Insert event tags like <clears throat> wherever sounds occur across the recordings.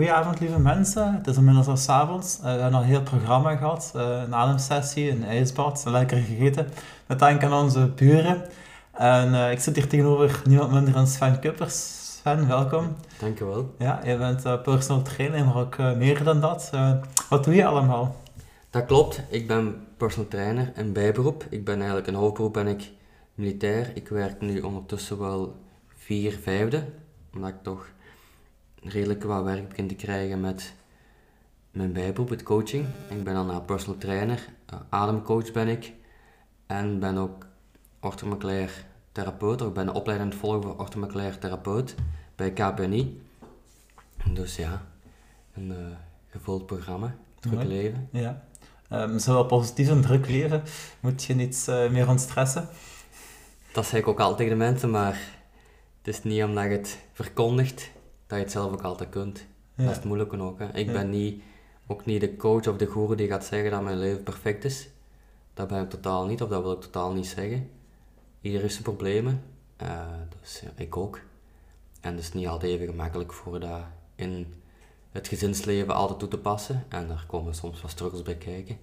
Goedenavond, lieve mensen. Het is inmiddels al s'avonds. Uh, we hebben nog een heel programma gehad. Uh, een ademsessie, een ijsbad, lekker gegeten. Met dank aan onze buren. En uh, ik zit hier tegenover niemand minder dan Sven Kuppers. Sven, welkom. Dankjewel. Ja, je bent personal trainer, maar ook meer dan dat. wat doe je allemaal? Dat klopt. Ik ben personal trainer in bijberoep. Ik ben eigenlijk in hoofdberoep ben ik militair. Ik werk nu ondertussen wel vier vijfde, omdat ik toch redelijk wat werk begin te krijgen met mijn bijberoep, het coaching. Ik ben dan een personal trainer, uh, ademcoach ben ik en ben ook orthomoclair therapeut. Ik ben een opleiding aan het volgen voor therapeut bij KPNI. Dus ja, een uh, gevuld programma, druk leven. Ja. Um, zowel positief en druk leven, moet je niet uh, meer ontstressen? Dat zeg ik ook altijd tegen de mensen, maar het is niet omdat je het verkondigt dat je het zelf ook altijd kunt. Dat is het moeilijke ook. Hè. Ik ben niet, ook niet de coach of de guru die gaat zeggen dat mijn leven perfect is. Dat ben ik totaal niet, of dat wil ik totaal niet zeggen. Iedereen heeft zijn problemen, uh, dus ja, ik ook. En het is niet altijd even gemakkelijk voor dat in het gezinsleven altijd toe te passen. En daar komen soms wat struggles bij kijken.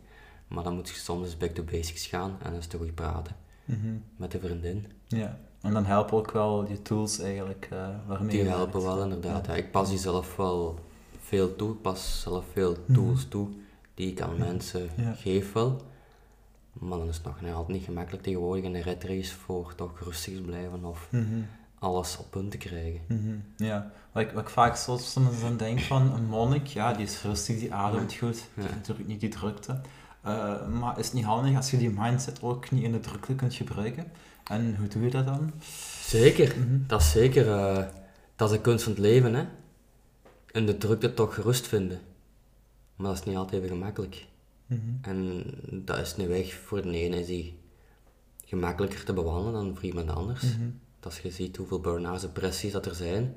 Maar dan moet je soms back to basics gaan en eens te goed praten mhm. met de vriendin. Ja. En dan helpen ook wel je tools eigenlijk uh, waarmee Die helpen wel inderdaad. Ja. Ik pas die zelf wel veel toe. Ik pas zelf veel mhm. tools toe die ik aan mensen geef wel. Maar dan is het nog altijd niet gemakkelijk tegenwoordig in de red race voor toch rustig blijven of mhm. alles op punt te krijgen. Mhm. Ja, wat ik, wat ik vaak soms denk van een monnik, ja, die is rustig, die ademt goed, die heeft natuurlijk niet die drukte. Uh, maar is het niet handig als je die mindset ook niet in de drukte kunt gebruiken? En hoe doe je dat dan? Zeker, mhm. dat is zeker. Uh, dat is de kunst van het leven, hè. En de drukte toch gerust vinden. Maar dat is niet altijd even gemakkelijk. Mhm. En dat is een weg voor de ene is die gemakkelijker te bewandelen dan voor iemand anders. Mm Als je ziet hoeveel burn-outs depressies dat er zijn,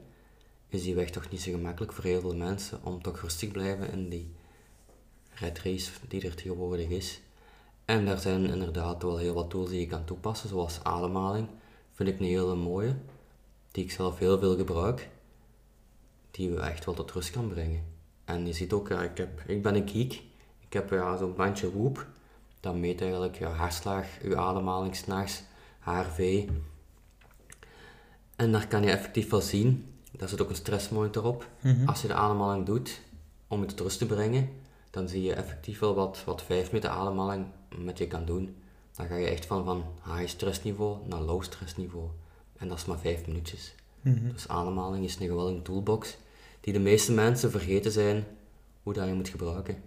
is die weg toch niet zo gemakkelijk voor heel veel mensen om toch rustig te blijven in die red race die er tegenwoordig is. En daar zijn inderdaad wel heel wat tools die je kan toepassen, zoals ademhaling. Vind ik een hele mooie, die ik zelf heel veel gebruik, die je echt wel tot rust kan brengen. En je ziet ook, ja, ik, heb, ik ben een geek, ik heb ja, zo'n bandje Whoop, dat meet eigenlijk je hartslag, je ademhaling s'nachts, HRV. En daar kan je effectief wel zien, daar zit ook een stressmonitor op. Mhm. Als je de ademhaling doet om je tot rust te brengen, dan zie je effectief wel wat, wat 5 meter ademhaling met je kan doen. Dan ga je echt van, van high stressniveau naar low stressniveau. En dat is maar 5 minuutjes. Mhm. Dus ademhaling is een geweldige toolbox die de meeste mensen vergeten zijn hoe dat je moet gebruiken.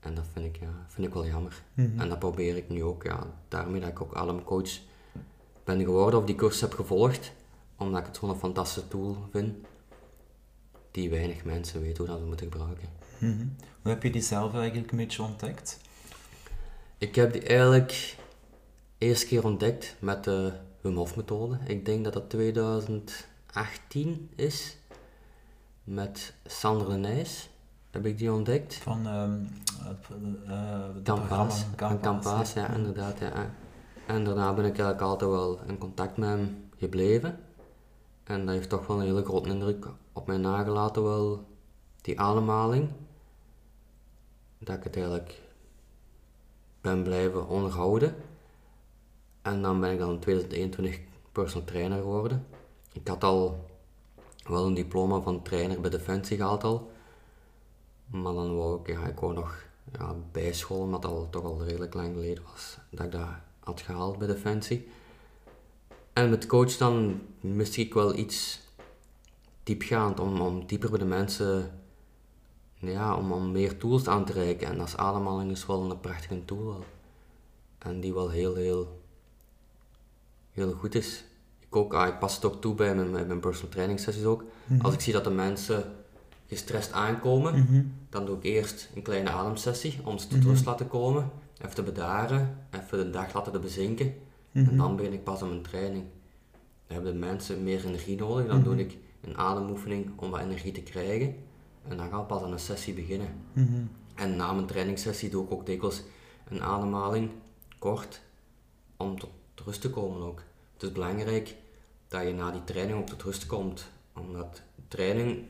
En dat vind ik, ja, vind ik wel jammer. Mhm. En dat probeer ik nu ook. Ja. Daarmee dat ik ook ademcoach ben geworden of die cursus heb gevolgd. Omdat ik het zo'n fantastische tool vind die weinig mensen weten hoe dat ze moeten gebruiken. Mhm. Hoe heb je die zelf eigenlijk een beetje ontdekt? Ik heb die eigenlijk eerst keer ontdekt met de Wim Hof methode. Ik denk dat dat 2018 is. Met Sander de Nijs heb ik die ontdekt. Van um, uh, Campaas. Van Campaas, ja, inderdaad. Ja. En daarna ben ik eigenlijk altijd wel in contact met hem gebleven. En dat heeft toch wel een hele grote indruk op mij nagelaten, wel die ademhaling dat ik het eigenlijk ben blijven onderhouden. En dan ben ik dan in 2021 personal trainer geworden. Ik had al wel een diploma van trainer bij Defensie gehad al. Maar dan wou ik, ja, ik wou nog ja, bijscholen, omdat dat al, toch al redelijk lang geleden was dat ik dat had gehaald bij Defensie. En met coach dan miste ik wel iets diepgaand om, om dieper bij de mensen ja, om, om meer tools aan te reiken. En als ademhaling is wel een prachtige tool. En die wel heel, heel, heel goed is. Ik, ook, ah, ik pas het ook toe bij mijn, mijn personal training sessies ook. Mhm. Als ik zie dat de mensen gestrest aankomen, mhm. dan doe ik eerst een kleine ademsessie om ze tot mhm. rust te laten komen. Even te bedaren, even de dag laten bezinken. En dan begin ik pas aan mijn training. Dan hebben de mensen meer energie nodig, dan doe ik een ademoefening om wat energie te krijgen. En dan gaat pas aan een sessie beginnen. Mhm. En na mijn trainingssessie doe ik ook dikwijls een ademhaling, kort, om tot rust te komen ook. Het is belangrijk dat je na die training ook tot rust komt, omdat training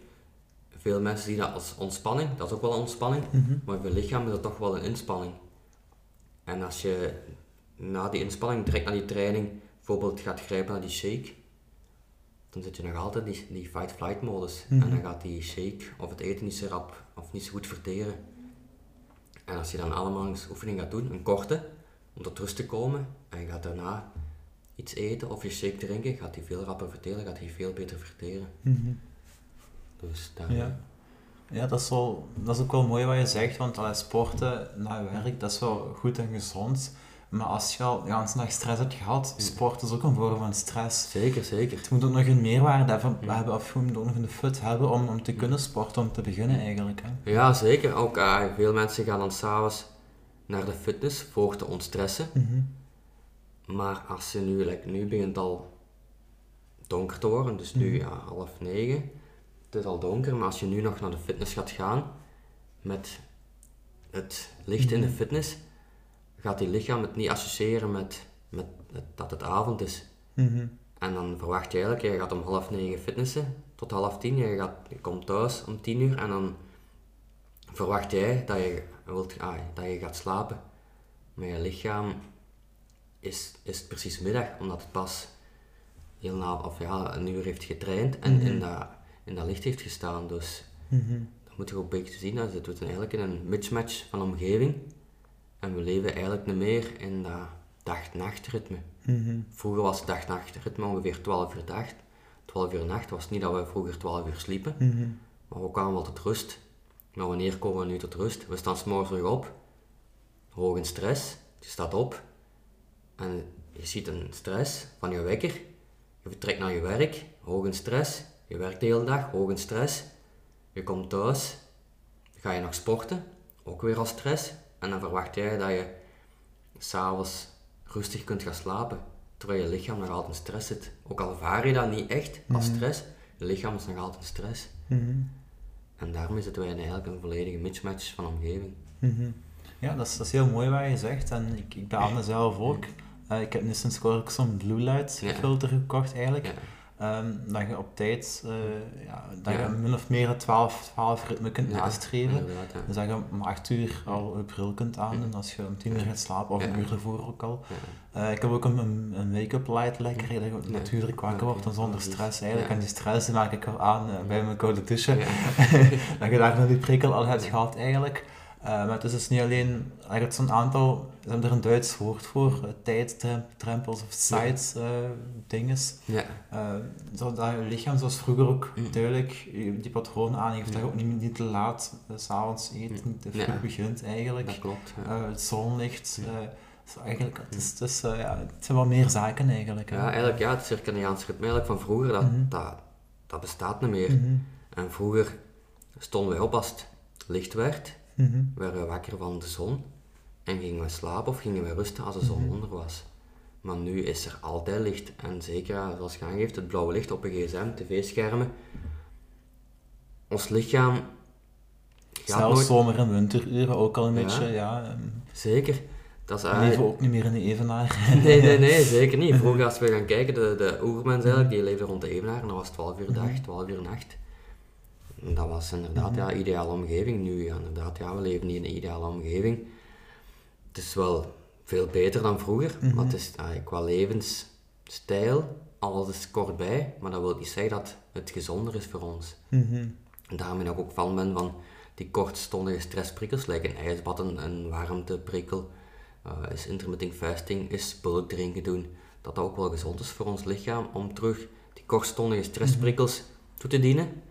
veel mensen zien dat als ontspanning, dat is ook wel een ontspanning, Mhm. maar voor je lichaam is dat toch wel een inspanning. En als je na die inspanning direct naar die training bijvoorbeeld gaat grijpen naar die shake, dan zit je nog altijd in die, die fight-flight modus. Mhm. En dan gaat die shake of het eten niet zo rap of niet zo goed verteren. En als je dan allemaal eens oefening gaat doen, een korte, om tot rust te komen, en je gaat daarna iets eten of je shake drinken, gaat die veel rapper verteren, gaat die veel beter verteren. Mhm. Dus daar, Ja. Ja, dat is, wel, dat is ook wel mooi wat je zegt, want allee, sporten na werk, dat is wel goed en gezond. Maar als je al de hele dag stress hebt gehad, sport is ook een vorm van stress. Zeker, zeker. Het moet ook nog een meerwaarde hebben, hebben of je moet ook nog een fut hebben om, om te kunnen sporten, om te beginnen eigenlijk. Hè. Ja, zeker. Ook eh, veel mensen gaan dan s'avonds naar de fitness voor te ontstressen. Mhm. Maar als je nu, like, nu begint het al donker te worden, dus nu Mhm. ja, half negen. Het is al donker, maar als je nu nog naar de fitness gaat gaan met het licht in de Mhm. fitness, gaat die lichaam het niet associëren met, met dat het avond is. Mhm. En dan verwacht je eigenlijk, je gaat om half negen fitnessen tot half tien, je, gaat, je komt thuis om tien uur en dan verwacht jij dat je, wilt, ah, dat je gaat slapen. Maar je lichaam is, is het precies middag, omdat het pas heel na, of ja, een uur heeft getraind en Mhm. in, dat, in dat licht heeft gestaan. Dus Mhm. dat moet je ook een beetje zien, dat zitten we eigenlijk in een mismatch van omgeving. En we leven eigenlijk niet meer in dat dag-nacht-ritme. Mhm. Vroeger was het dag-nacht-ritme ongeveer 12 uur dag. 12 uur nacht was niet dat we vroeger 12 uur sliepen, Mhm. maar we kwamen wel tot rust. Maar wanneer komen we nu tot rust? We staan s'morgens terug op, hoog in stress, je staat op en je ziet een stress van je wekker. Je vertrekt naar je werk, hoog in stress, je werkt de hele dag, hoog in stress. Je komt thuis, ga je nog sporten, ook weer als stress. En dan verwacht jij dat je s'avonds rustig kunt gaan slapen, terwijl je lichaam nog altijd in stress zit. Ook al ervaar je dat niet echt als Mhm. stress, je lichaam is nog altijd in stress. Mhm. En daarmee zitten wij in eigenlijk een volledige mismatch van omgeving. Mhm. Ja, dat is, dat is heel mooi wat je zegt. En ik, ik beaam mezelf ook. Eh, ik heb nu sinds kort ook zo'n blue light Ja. filter gekocht eigenlijk. Ja. Ehm, dat je op tijd, eh, ja, dat Ja. je min of meer het 12, 12 ritme kunt Ja, nastreven. Dus dat je om 8 uur al je bril kunt aandoen als je om 10 uur gaat slapen, of een uur ervoor ook al. Eh, ik heb ook een, een, make-up light lekker, dat je natuurlijk wakker wordt en zonder stress eigenlijk. En die stress maak ik al aan eh, bij mijn koude douche. <laughs> Dat je daar nog die prikkel al hebt gehad eigenlijk. Eh, maar het is dus niet alleen, je hebt zo'n aantal, ze hebben er een Duits woord voor, uh, tijdstrempels of sites uh, dinges. Ja. Uh, zodat je lichaam zoals vroeger ook Mm. duidelijk die patronen aangeeft, dat je Ja. ook niet, niet te laat s'avonds eet, Mm. niet te vroeg Ja. begint eigenlijk. Dat klopt. Ja. Het zonlicht, Ja. zo eigenlijk, het, is, uh, ja, het zijn wel meer zaken eigenlijk. hè. ja, eigenlijk ja, het circadiaans ritme eigenlijk van vroeger, dat, Mhm. dat, dat bestaat niet meer. Mhm. En vroeger stonden wij op als het licht werd, Werden we wakker van de zon en gingen we slapen of gingen we rusten als de zon Mhm. onder was. Maar nu is er altijd licht en zeker zoals je aangeeft, het blauwe licht op een gsm, tv-schermen. Ons lichaam gaat Zelfs nooit... zomer- en winteruren ook al een Ja. beetje, ja. ehm, Zeker. Dat is we eigenlijk- leven ook niet meer in de evenaar. <laughs> Nee, nee, nee, <laughs> zeker niet. Vroeger als we gaan kijken, de, de oermens eigenlijk, die leefden rond de evenaar en dat was 12 uur dag, Mhm. 12 uur nacht. Dat was inderdaad ja, Mhm. ideale omgeving. Nu, ja, inderdaad, ja, we leven niet in een ideale omgeving. Het is wel veel beter dan vroeger, Mhm. maar het is qua levensstijl, alles is kort bij, maar dat wil niet zeggen dat het gezonder is voor ons. Mhm. En daarom ben ik ook fan ben van die kortstondige stressprikkels, like een ijsbad, een, een warmteprikkel, uh, is intermittent fasting, is bulk drinken doen, dat dat ook wel gezond is voor ons lichaam om terug die kortstondige stressprikkels toe te dienen,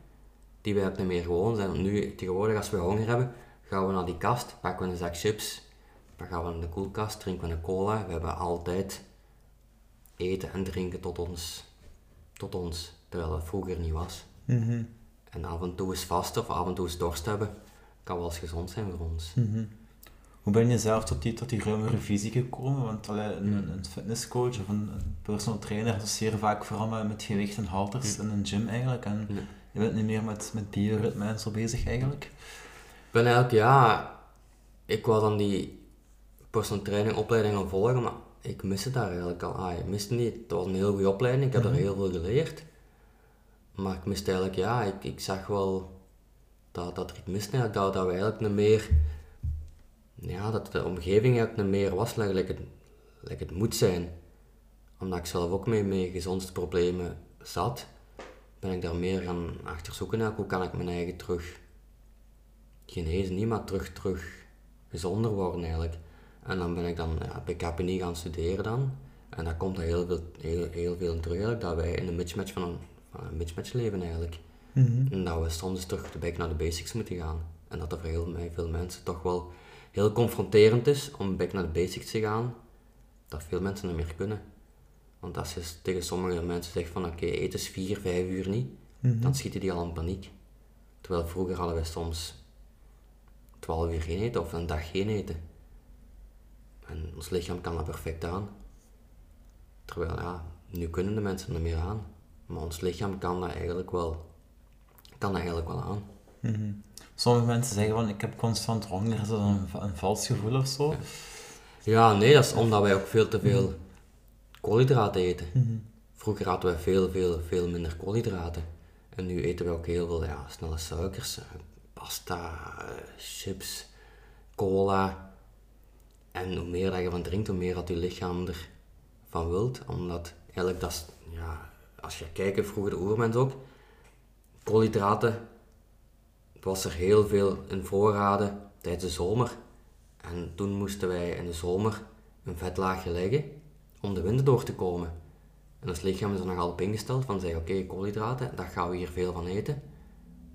die wij ook niet meer gewoon zijn. Nu, tegenwoordig, als we honger hebben, gaan we naar die kast, pakken we een zak chips, dan gaan we naar de koelkast, drinken we een cola. We hebben altijd eten en drinken tot ons, tot ons terwijl dat vroeger niet was. Mhm. En af en toe eens vasten of af en toe eens dorst hebben, kan wel eens gezond zijn voor ons. Mhm. Hoe ben je zelf tot die, tot die ruimere visie gekomen? Want allee, een, een fitnesscoach of een, een personal trainer associeert vaak vooral met, met gewicht en halters in een gym eigenlijk. En. Je bent niet meer met, met bioritme en zo bezig eigenlijk. Ik ben eigenlijk, ja, ik wou dan die personal training opleiding gaan volgen, maar ik miste daar eigenlijk al. Ah, ik miste niet, het was een heel goede opleiding, ik heb Mhm. er heel veel geleerd. Maar ik miste eigenlijk, ja, ik, ik zag wel dat, dat er iets mist dat, dat we eigenlijk niet meer, ja, dat de omgeving eigenlijk niet meer was like het, like het moet zijn. Omdat ik zelf ook mee met gezondheidsproblemen zat, ben ik daar meer gaan achter zoeken naar hoe kan ik mijn eigen terug genezen, niet maar terug, terug gezonder worden eigenlijk. En dan ben ik dan ja, bij KPNI gaan studeren dan. En daar komt er heel veel, heel, heel veel in terug eigenlijk, dat wij in een mismatch van een, van een mismatch leven eigenlijk. Mhm. En dat we soms terug de naar de basics moeten gaan. En dat er voor heel veel mensen toch wel heel confronterend is om back naar de basics te gaan, dat veel mensen niet meer kunnen. Want als je tegen sommige mensen zegt van oké, okay, eten is 4, 5 uur niet, mhm. dan schieten die al in paniek. Terwijl vroeger hadden wij soms 12 uur geen eten of een dag geen eten. En ons lichaam kan dat perfect aan. Terwijl ja, nu kunnen de mensen er meer aan. Maar ons lichaam kan dat eigenlijk wel, kan dat eigenlijk wel aan. Mhm. Sommige mensen zeggen van ik heb constant honger, is dat een, een vals gevoel of zo? Ja, nee, dat is omdat wij ook veel te veel koolhydraten eten. Mhm. Vroeger hadden wij veel, veel, veel minder koolhydraten. En nu eten we ook heel veel ja, snelle suikers, pasta, chips, cola. En hoe meer dat je van drinkt, hoe meer dat je lichaam ervan wilt. Omdat eigenlijk dat is, ja, als je kijkt, vroeger de oermens ook, koolhydraten, was er heel veel in voorraden tijdens de zomer. En toen moesten wij in de zomer een vetlaagje leggen om de winter door te komen. En ons lichaam is er nogal op ingesteld van zeggen, oké, koolhydraten, daar gaan we hier veel van eten.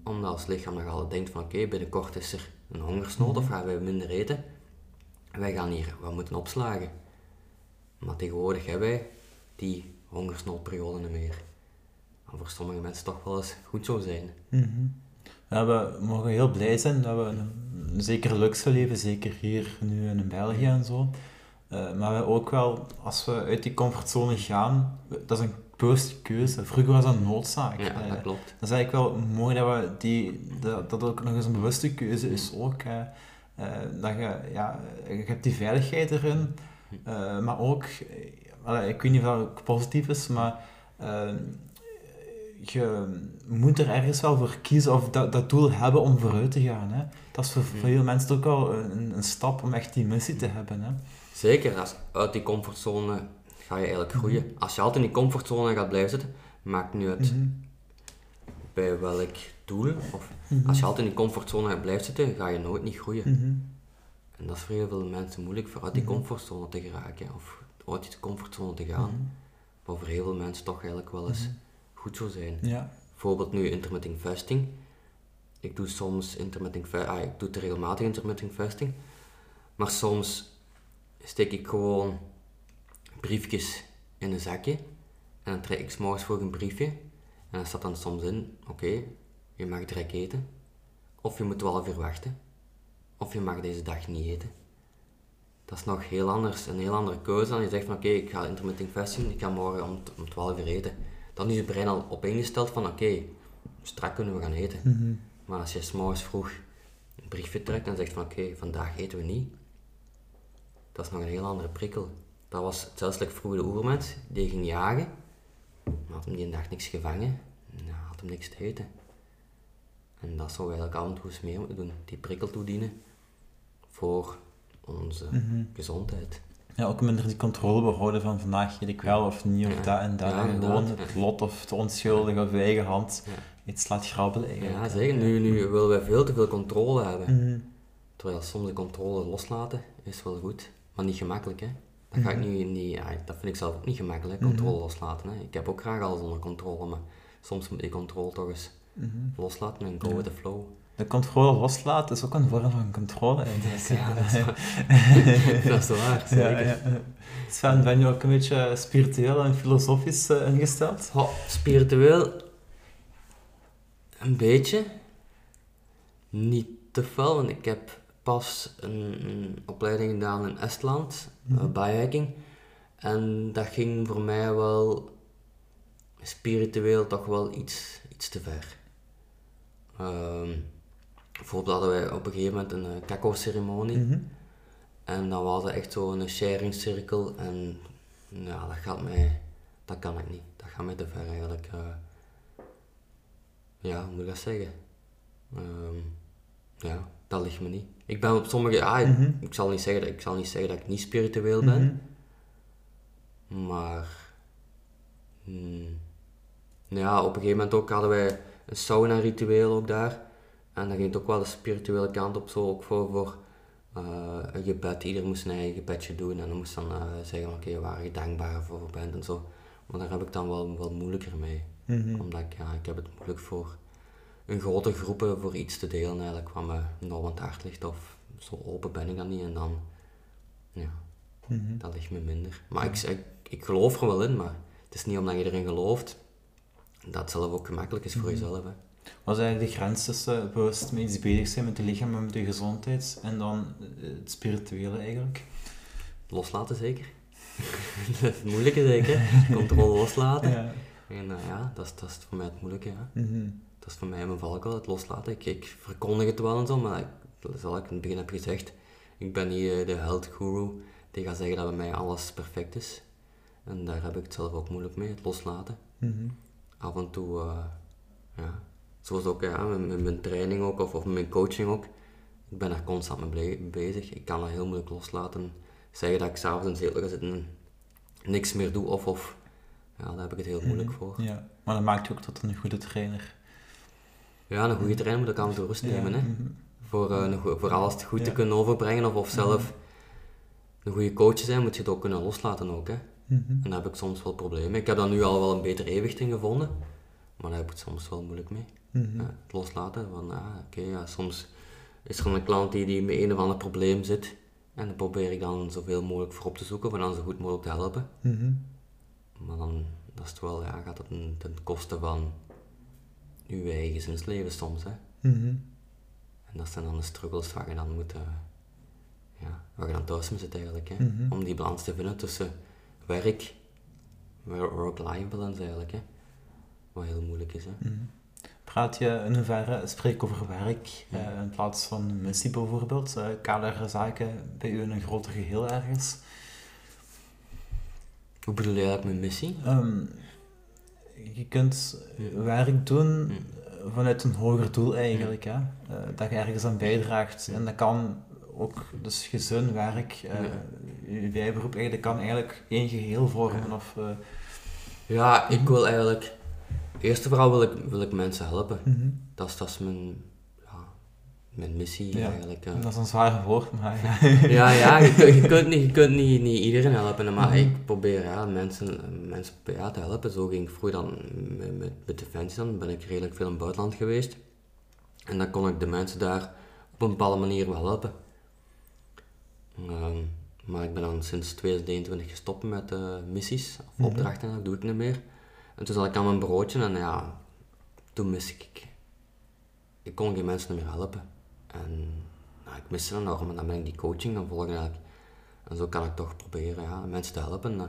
Omdat ons lichaam nogal denkt van, oké, binnenkort is er een hongersnood of gaan wij minder eten. En wij gaan hier wat moeten opslagen. Maar tegenwoordig hebben wij die hongersnoodperiode niet meer. En voor sommige mensen toch wel eens goed zou zijn. Mm ja, we mogen heel blij zijn dat we een, een zeker luxe leven, zeker hier nu in België en zo. Uh, maar ook wel, als we uit die comfortzone gaan, dat is een bewuste keuze. Vroeger was dat een noodzaak. Ja, dat klopt. Dat is eigenlijk wel mooi dat, we die, dat, dat ook nog eens een bewuste keuze is ook. Uh, dat je, ja, je hebt die veiligheid erin, uh, maar ook, ik weet niet of dat ook positief is, maar je moet er ergens wel voor kiezen of dat, dat doel hebben om vooruit te gaan. Hè. Dat is voor, veel mensen ook wel een, een stap om echt die missie te hebben. Hè. Zeker, als uit die comfortzone ga je eigenlijk groeien. Mhm. Als je altijd in die comfortzone gaat blijven zitten, maakt niet uit mhm. bij welk doel. Of mhm. als je altijd in die comfortzone blijft zitten, ga je nooit niet groeien. En dat is voor heel veel mensen moeilijk, voor uit die comfortzone te geraken of uit die comfortzone te gaan. Wat voor heel veel mensen toch eigenlijk wel eens goed zou zijn. Ja. Bijvoorbeeld nu intermittent fasting. Ik doe soms intermittent ah, ik doe regelmatig intermittent fasting. Maar soms steek ik gewoon briefjes in een zakje en dan trek ik s'morgens voor een briefje en dan staat dan soms in, oké, je mag direct eten, of je moet 12 uur wachten, of je mag deze dag niet eten. Dat is nog heel anders, een heel andere keuze dan je zegt van oké, ik ga intermittent fasting, ik ga morgen om, om 12 uur eten. Dan is je brein al op ingesteld van oké, strak kunnen we gaan eten. Mhm. Maar als je s'morgens vroeg een briefje trekt en zegt van oké, vandaag eten we niet, dat is nog een heel andere prikkel. Dat was zelfs like vroeger de oermens, die ging jagen, maar had hem die dag niks gevangen, nou, had hem niks te eten. En dat zou eigenlijk af en toe eens meer moeten doen, die prikkel toedienen voor onze mhm. gezondheid. Ja, ook minder die controle behouden van vandaag eet ik wel of niet, of dat en dat. en gewoon het lot of te onschuldig of eigen hand iets laat grabbelen eigenlijk. Ja, zeker. Nu, nu willen wij veel te veel controle hebben. Mhm. Terwijl soms de controle loslaten is wel goed maar niet gemakkelijk, hè. Dat, ga ik mhm. nu niet, ja, dat vind ik zelf ook niet gemakkelijk, controle mhm. loslaten. Hè. Ik heb ook graag alles onder controle, maar soms moet je controle toch eens mhm. loslaten en go with the flow. De controle loslaten is ook een vorm van controle eigenlijk. Ja, dat is waar. dat is waar, <laughs> zeker. Ja, ja. Sven, ben je ook een beetje spiritueel en filosofisch uh, ingesteld? Oh, spiritueel een beetje. Niet te veel, want ik heb pas een, opleiding gedaan in Estland, mm -hmm. En dat ging voor mij wel spiritueel toch wel iets, iets te ver. Um, bijvoorbeeld hadden wij op een gegeven moment een cacao-ceremonie. Mhm. En dan was het echt zo'n sharing cirkel. En ja, dat gaat mij, dat kan ik niet. Dat gaat mij te ver eigenlijk. Uh, ja, hoe moet ik dat zeggen? Um, ja, dat ligt me niet. Ik ben op sommige, ah, mhm. ik, zal niet zeggen, dat, ik zal niet zeggen dat ik niet spiritueel ben, mhm. maar hmm, ja, op een gegeven moment ook hadden wij een sauna-ritueel ook daar. En dan ging het ook wel de spirituele kant op, zo ook voor, voor uh, een gebed. Ieder moest zijn eigen gebedje doen en dan moest dan uh, zeggen, oké, okay, waar je dankbaar voor bent en zo. Maar daar heb ik dan wel, wel moeilijker mee. Mhm. Omdat ik, ja, ik heb het moeilijk voor een grote groepen voor iets te delen eigenlijk, wat me enorm aan het hart ligt. Of zo open ben ik dan niet en dan, ja, mm dat ligt me minder. Maar ik, ik, ik geloof er wel in, maar het is niet omdat je erin gelooft, dat het zelf ook gemakkelijk is voor mhm. jezelf. Hè. Wat is eigenlijk de grens tussen bewust met iets bezig zijn met je lichaam en met je gezondheid en dan het spirituele eigenlijk? Loslaten zeker. dat is het moeilijke zeker. Controle loslaten. Ja. En uh, ja, dat is, dat is voor mij het moeilijke. Ja. Mhm. Dat is voor mij mijn valkuil, het loslaten. Ik, ik verkondig het wel en zo, maar ik, zoals ik in het begin heb gezegd, ik ben niet uh, de health guru die gaat zeggen dat bij mij alles perfect is. En daar heb ik het zelf ook moeilijk mee, het loslaten. Mhm. Af en toe, uh, ja, zoals ook ja, met, mijn training ook, of, of mijn coaching ook. Ik ben daar constant mee bezig. Ik kan dat heel moeilijk loslaten. Zeggen dat ik s'avonds in de zetel ga zitten en niks meer doe, of, of ja, daar heb ik het heel moeilijk mhm. voor. Ja, maar dat maakt je ook tot een goede trainer. Ja, een goede trainer moet ook en toe rust nemen. Hè? Mhm. Voor, uh, voor alles goed te kunnen overbrengen, of, of zelf mhm. een goede coach zijn, moet je het ook kunnen loslaten ook. Hè? En daar heb ik soms wel problemen. Ik heb daar nu al wel een beter evenwicht in gevonden, maar daar heb ik het soms wel moeilijk mee. Ja, het loslaten van, ah, oké, ja, soms is er een klant die, die met een of ander probleem zit, en dan probeer ik dan zoveel mogelijk voor op te zoeken, om dan zo goed mogelijk te helpen. Maar dan dat is het wel, ja, gaat het ten koste van je eigen gezinsleven soms. Hè. Mhm. En dat zijn dan de struggles waar je dan moet, uh, ja, waar je dan thuis moet zitten eigenlijk. Hè. Mhm. Om die balans te vinden tussen werk, work-life balance eigenlijk. Hè. Wat heel moeilijk is. Hè. Mhm. Praat je in hoeverre, spreek over werk uh, in plaats van missie bijvoorbeeld? Uh, kaderen zaken bij u in een groter geheel ergens? Hoe bedoel je dat met missie? Ehm, je kunt werk doen vanuit een hoger doel eigenlijk. Hè? Uh, dat je ergens aan bijdraagt. En dat kan ook, dus gezin, werk, uh, je bijberoep eigenlijk, kan eigenlijk één geheel vormen. Of, uh, ja, ik wil eigenlijk, eerst en vooral wil ik, wil ik mensen helpen. Mm dat, is, dat is mijn mijn missie eigenlijk. Uh. Dat is een zware woord, maar <laughs> ja. ja, je, kunt, je kunt, niet, je kunt niet, niet iedereen helpen, maar mhm. ik probeer ja, mensen, mensen ja, te helpen. Zo ging ik vroeger dan met, met, met Defensie, dan ben ik redelijk veel in het buitenland geweest. En dan kon ik de mensen daar op een bepaalde manier wel helpen. Um, maar ik ben dan sinds 2021 gestopt met uh, missies, of mm -hmm. opdrachten, dat doe ik niet meer. En toen zat ik aan mijn broodje en ja, toen mis ik, ik kon geen mensen meer helpen. En nou, ik mis het enorm en dan ben ik die coaching gaan volgen eigenlijk. En zo kan ik toch proberen ja, mensen te helpen uh,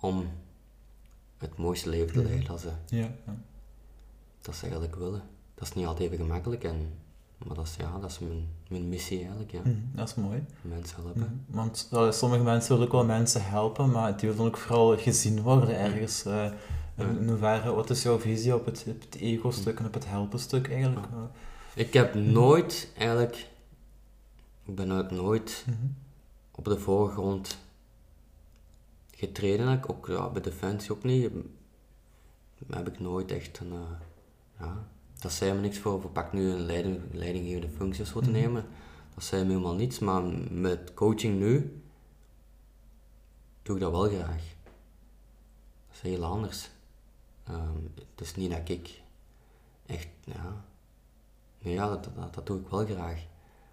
om het mooiste leven te mhm. leiden dat ze, ja, ja. dat ze eigenlijk willen. Dat is niet altijd even gemakkelijk, en, maar dat is, ja, dat is mijn, mijn missie eigenlijk. Ja. Mm, dat is mooi. Mensen helpen. Mm, want uh, sommige mensen willen ook wel mensen helpen, maar die willen ook vooral gezien worden ergens. Uh, in hoeverre, wat is jouw visie op het, het ego-stuk en op het helpen-stuk eigenlijk? Ik heb nooit eigenlijk, ik ben ook nooit mhm. op de voorgrond getreden. Ik ook ja, bij Defensie ook niet. Heb ik nooit echt een, uh, ja, dat zei me niks voor. Voor pak nu een leiding, leidinggevende functie of zo te mhm. nemen. Dat zei me helemaal niets. Maar met coaching nu doe ik dat wel graag. Dat is heel anders. Um, het is niet dat ik echt, ja, ja, dat, dat, dat, doe ik wel graag.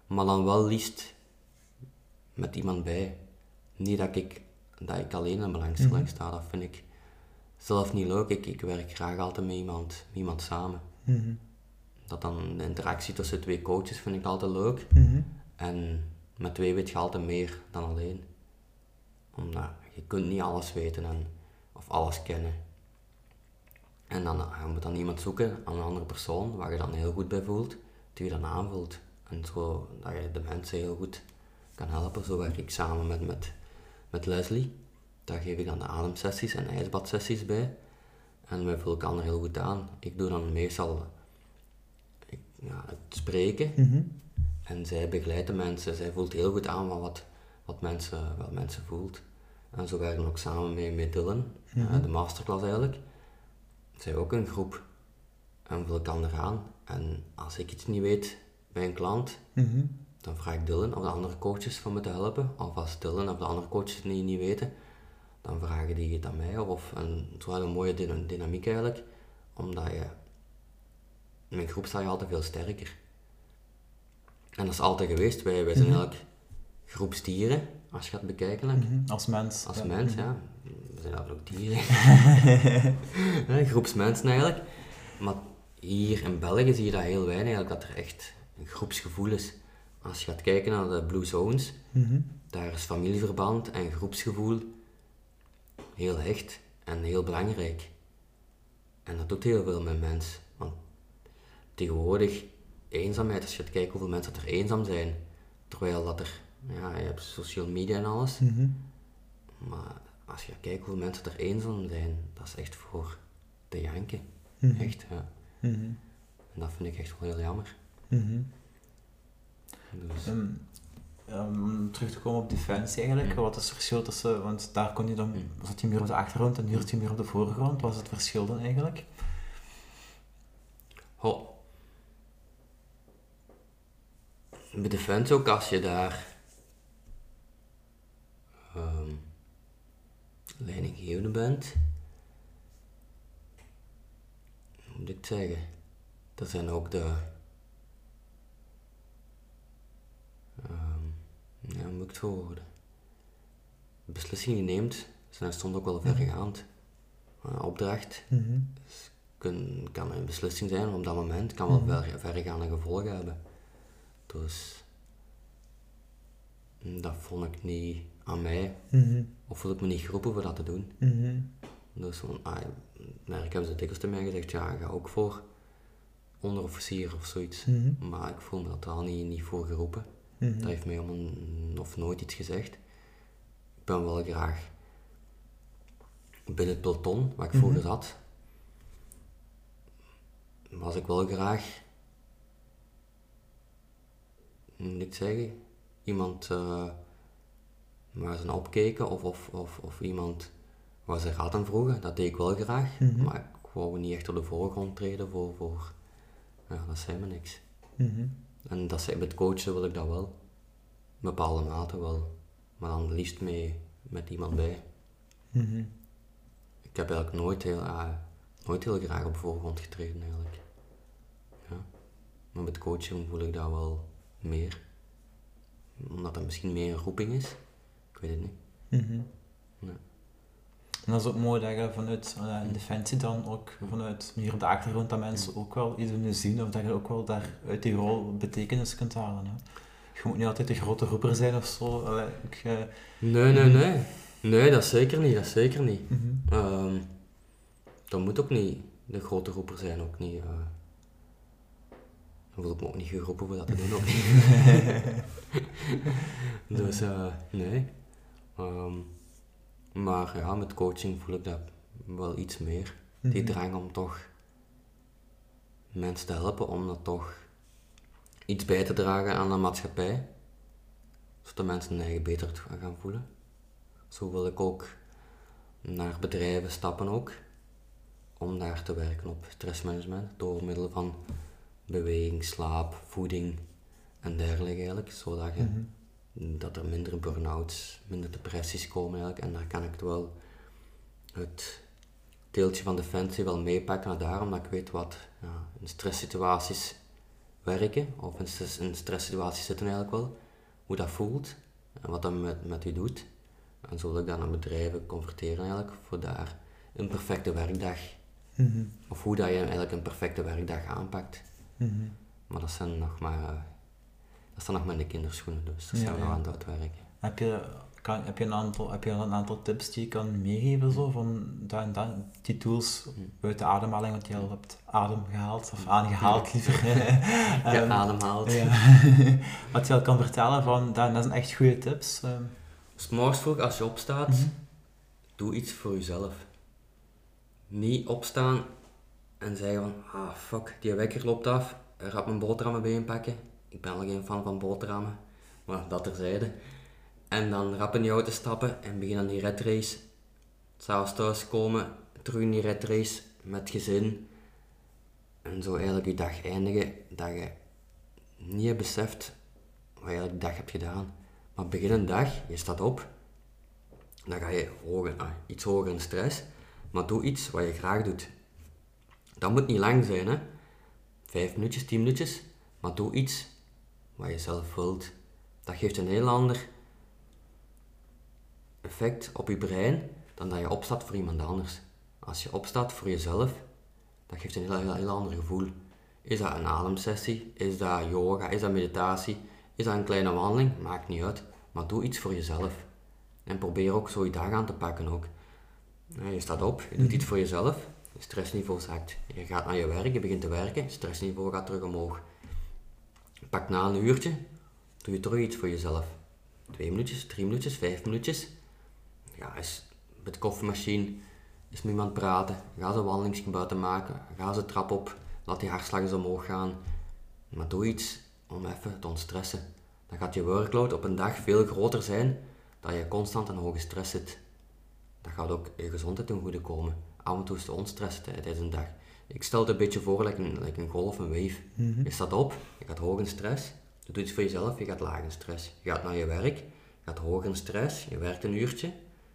Maar dan wel liefst met iemand bij. Niet dat ik, dat ik alleen in belangstelling mm sta, dat vind ik zelf niet leuk. Ik, ik werk graag altijd met iemand, iemand samen. Mhm. Dat dan de interactie tussen twee coaches vind ik altijd leuk. Mhm. En met twee weet je altijd meer dan alleen. Omdat je kunt niet alles weten en, of alles kennen. En dan je moet dan iemand zoeken aan een andere persoon waar je dan heel goed bij voelt, die je dan aanvult. En zo dat je de mensen heel goed kan helpen. Zo werk ik samen met, met, met Leslie. Daar geef ik dan de ademsessies en ijsbadsessies bij. En wij vullen elkaar heel goed aan. Ik doe dan meestal ik, ja, het spreken. Mhm. En zij begeleidt de mensen, zij voelt heel goed aan wat, wat, mensen, wat mensen voelt. En zo werken we ook samen mee met Dylan, mm de masterclass eigenlijk. Zij ook een groep. En vul ik elkaar aan. En als ik iets niet weet bij een klant, mhm. dan vraag ik Dylan of de andere coaches van me te helpen. Of als Dylan of de andere coaches het niet, niet weten, dan vragen die het aan mij. Of, en zo een mooie dynamiek eigenlijk, omdat je in een groep sta je altijd veel sterker. En dat is altijd geweest. Wij, wij zijn mm eigenlijk groepsdieren, als je gaat bekijken. Mhm. Als mens. Als mens, mhm. ja. We zijn eigenlijk ook dieren. <laughs> Groepsmensen eigenlijk. Maar hier in België zie je dat heel weinig, eigenlijk, dat er echt een groepsgevoel is. Als je gaat kijken naar de Blue Zones, mhm. daar is familieverband en groepsgevoel heel hecht en heel belangrijk. En dat doet heel veel met mensen. Want tegenwoordig, eenzaamheid, als je gaat kijken hoeveel mensen er eenzaam zijn, terwijl dat er, ja, je hebt social media en alles, mhm. maar als je kijkt hoeveel mensen er eenzaam zijn, dat is echt voor te janken. Mhm. Echt, ja. En dat vind ik echt wel heel jammer. Dus. Um, um, terug te komen op defensie eigenlijk, wat is het verschil tussen, want daar kon je dan, zat je meer op de achtergrond en nu zat je meer op de voorgrond, wat is het verschil dan eigenlijk? Ho. Bij defensie ook als je daar leidinggevende bent, hoe moet ik het zeggen, dat zijn ook de ja, hoe moet ik het voorwoorden? De beslissingen die je neemt zijn soms ook wel verregaand. Een opdracht mm kan een beslissing zijn op dat moment, kan wel mm verregaande gevolgen hebben. Dus dat vond ik niet aan mij, mhm. Of voel ik me niet geroepen voor dat te doen. Mhm. Dus ah, merk hebben ze dikwijls tegen mij gezegd, ja, ga ook voor onderofficier of zoiets. Mhm. Maar ik voel me dat al niet, niet voor geroepen. Dat heeft mij om of nooit iets gezegd. Ik ben wel graag binnen het peloton waar ik mm vroeger zat, was ik wel graag, moet ik zeggen, iemand uh, waar ze naar opkeken of, of, of, of iemand waar ze raad aan vroegen. Dat deed ik wel graag, mhm. maar ik wou niet echt op de voorgrond treden voor, voor ja, dat zei me niks. Mhm. En dat zei, met coachen wil ik dat wel. In bepaalde mate wel. Maar dan liefst mee met iemand bij. Mhm. Ik heb eigenlijk nooit heel, uh, nooit heel graag op de voorgrond getreden eigenlijk. Ja. Maar met coaching voel ik dat wel meer. Omdat dat misschien meer een roeping is. Ik weet het niet. Mm en dat is ook mooi dat je vanuit uh, Defensie dan ook vanuit meer op de achtergrond dat mensen ook wel iets kunnen zien of dat je ook wel daar uit die rol betekenis kunt halen. Hè. Je moet niet altijd de grote roeper zijn of zo. Allee, ik, uh... Nee, nee, nee. Nee, dat zeker niet. Dat zeker niet. Mm dat moet ook niet de grote roeper zijn, ook niet. Uh... Dan voel ik me ook niet geroepen voor dat te doen, ook niet. <laughs> <laughs> dus nee. Um, maar ja, met coaching voel ik dat wel iets meer. Die mhm. drang om toch mensen te helpen om dat toch iets bij te dragen aan de maatschappij. Zodat mensen hun eigen beter gaan voelen. Zo wil ik ook naar bedrijven stappen ook. Om daar te werken op stressmanagement. Door middel van beweging, slaap, voeding en dergelijke eigenlijk. Zodat je mhm dat er minder burn-outs, minder depressies komen eigenlijk. En daar kan ik wel het deeltje van defensie wel meepakken naar daar, omdat ik weet wat ja, in stresssituaties werken, of in, in stresssituaties zitten eigenlijk wel, hoe dat voelt en wat dat met, met u doet. En zo wil ik dan naar bedrijven converteren eigenlijk, voor daar een perfecte werkdag, mhm. of hoe dat je eigenlijk een perfecte werkdag aanpakt. Mhm. Maar dat zijn nog maar dat staat nog maar in de kinderschoenen, dus dat zijn we nog aan het uitwerken. Heb je, kan, heb, je een aantal, heb je een aantal tips die je kan meegeven zo, van dat en dat, die tools buiten ademhaling, want je al hebt adem gehaald, of aangehaald <laughs> liever. ja, um, <laughs> ademhaald. Ja. <laughs> Wat je al kan vertellen van, dat, dat zijn echt goede tips. Um. morgens vroeg als je opstaat, mhm. doe iets voor jezelf. Niet opstaan en zeggen van, ah fuck, die wekker loopt af, ik ga mijn boterhammen bij pakken ik ben al geen fan van boterhammen, maar dat terzijde. En dan rap in die auto stappen en beginnen aan die red race. S'avonds thuis komen, terug in die red race met gezin. En zo eigenlijk je dag eindigen dat je niet hebt beseft wat je die dag hebt gedaan. Maar begin een dag, je staat op, dan ga je hoger, ah, iets hoger in stress, maar doe iets wat je graag doet. Dat moet niet lang zijn, hè. Vijf minuutjes, tien minuutjes, maar doe iets wat je zelf wilt. Dat geeft een heel ander effect op je brein dan dat je opstaat voor iemand anders. Als je opstaat voor jezelf, dat geeft een heel, heel, heel ander gevoel. Is dat een ademsessie? Is dat yoga? Is dat meditatie? Is dat een kleine wandeling? Maakt niet uit. Maar doe iets voor jezelf. En probeer ook zo je dag aan te pakken ook. Je staat op, je doet mhm. iets voor jezelf, je stressniveau zakt. Je gaat naar je werk, je begint te werken, stressniveau gaat terug omhoog. Pak na een uurtje, doe je terug iets voor jezelf. Twee minuutjes, drie minuutjes, vijf minuutjes. Ja, is met de koffiemachine, is met iemand praten, ga ze wandelingsje buiten maken, ga ze trap op, laat die hartslag eens omhoog gaan. Maar doe iets om even te ontstressen. Dan gaat je workload op een dag veel groter zijn dat je constant in hoge stress zit. Dat gaat ook je gezondheid ten goede komen. Af en toe is ontstressen tijdens een dag. Ik stel het een beetje voor like een, like een golf, een wave. Mhm. Je staat op, je gaat hoog in stress, je doet iets voor jezelf, je gaat laag in stress. Je gaat naar je werk, je gaat hoog in stress, je werkt een uurtje, je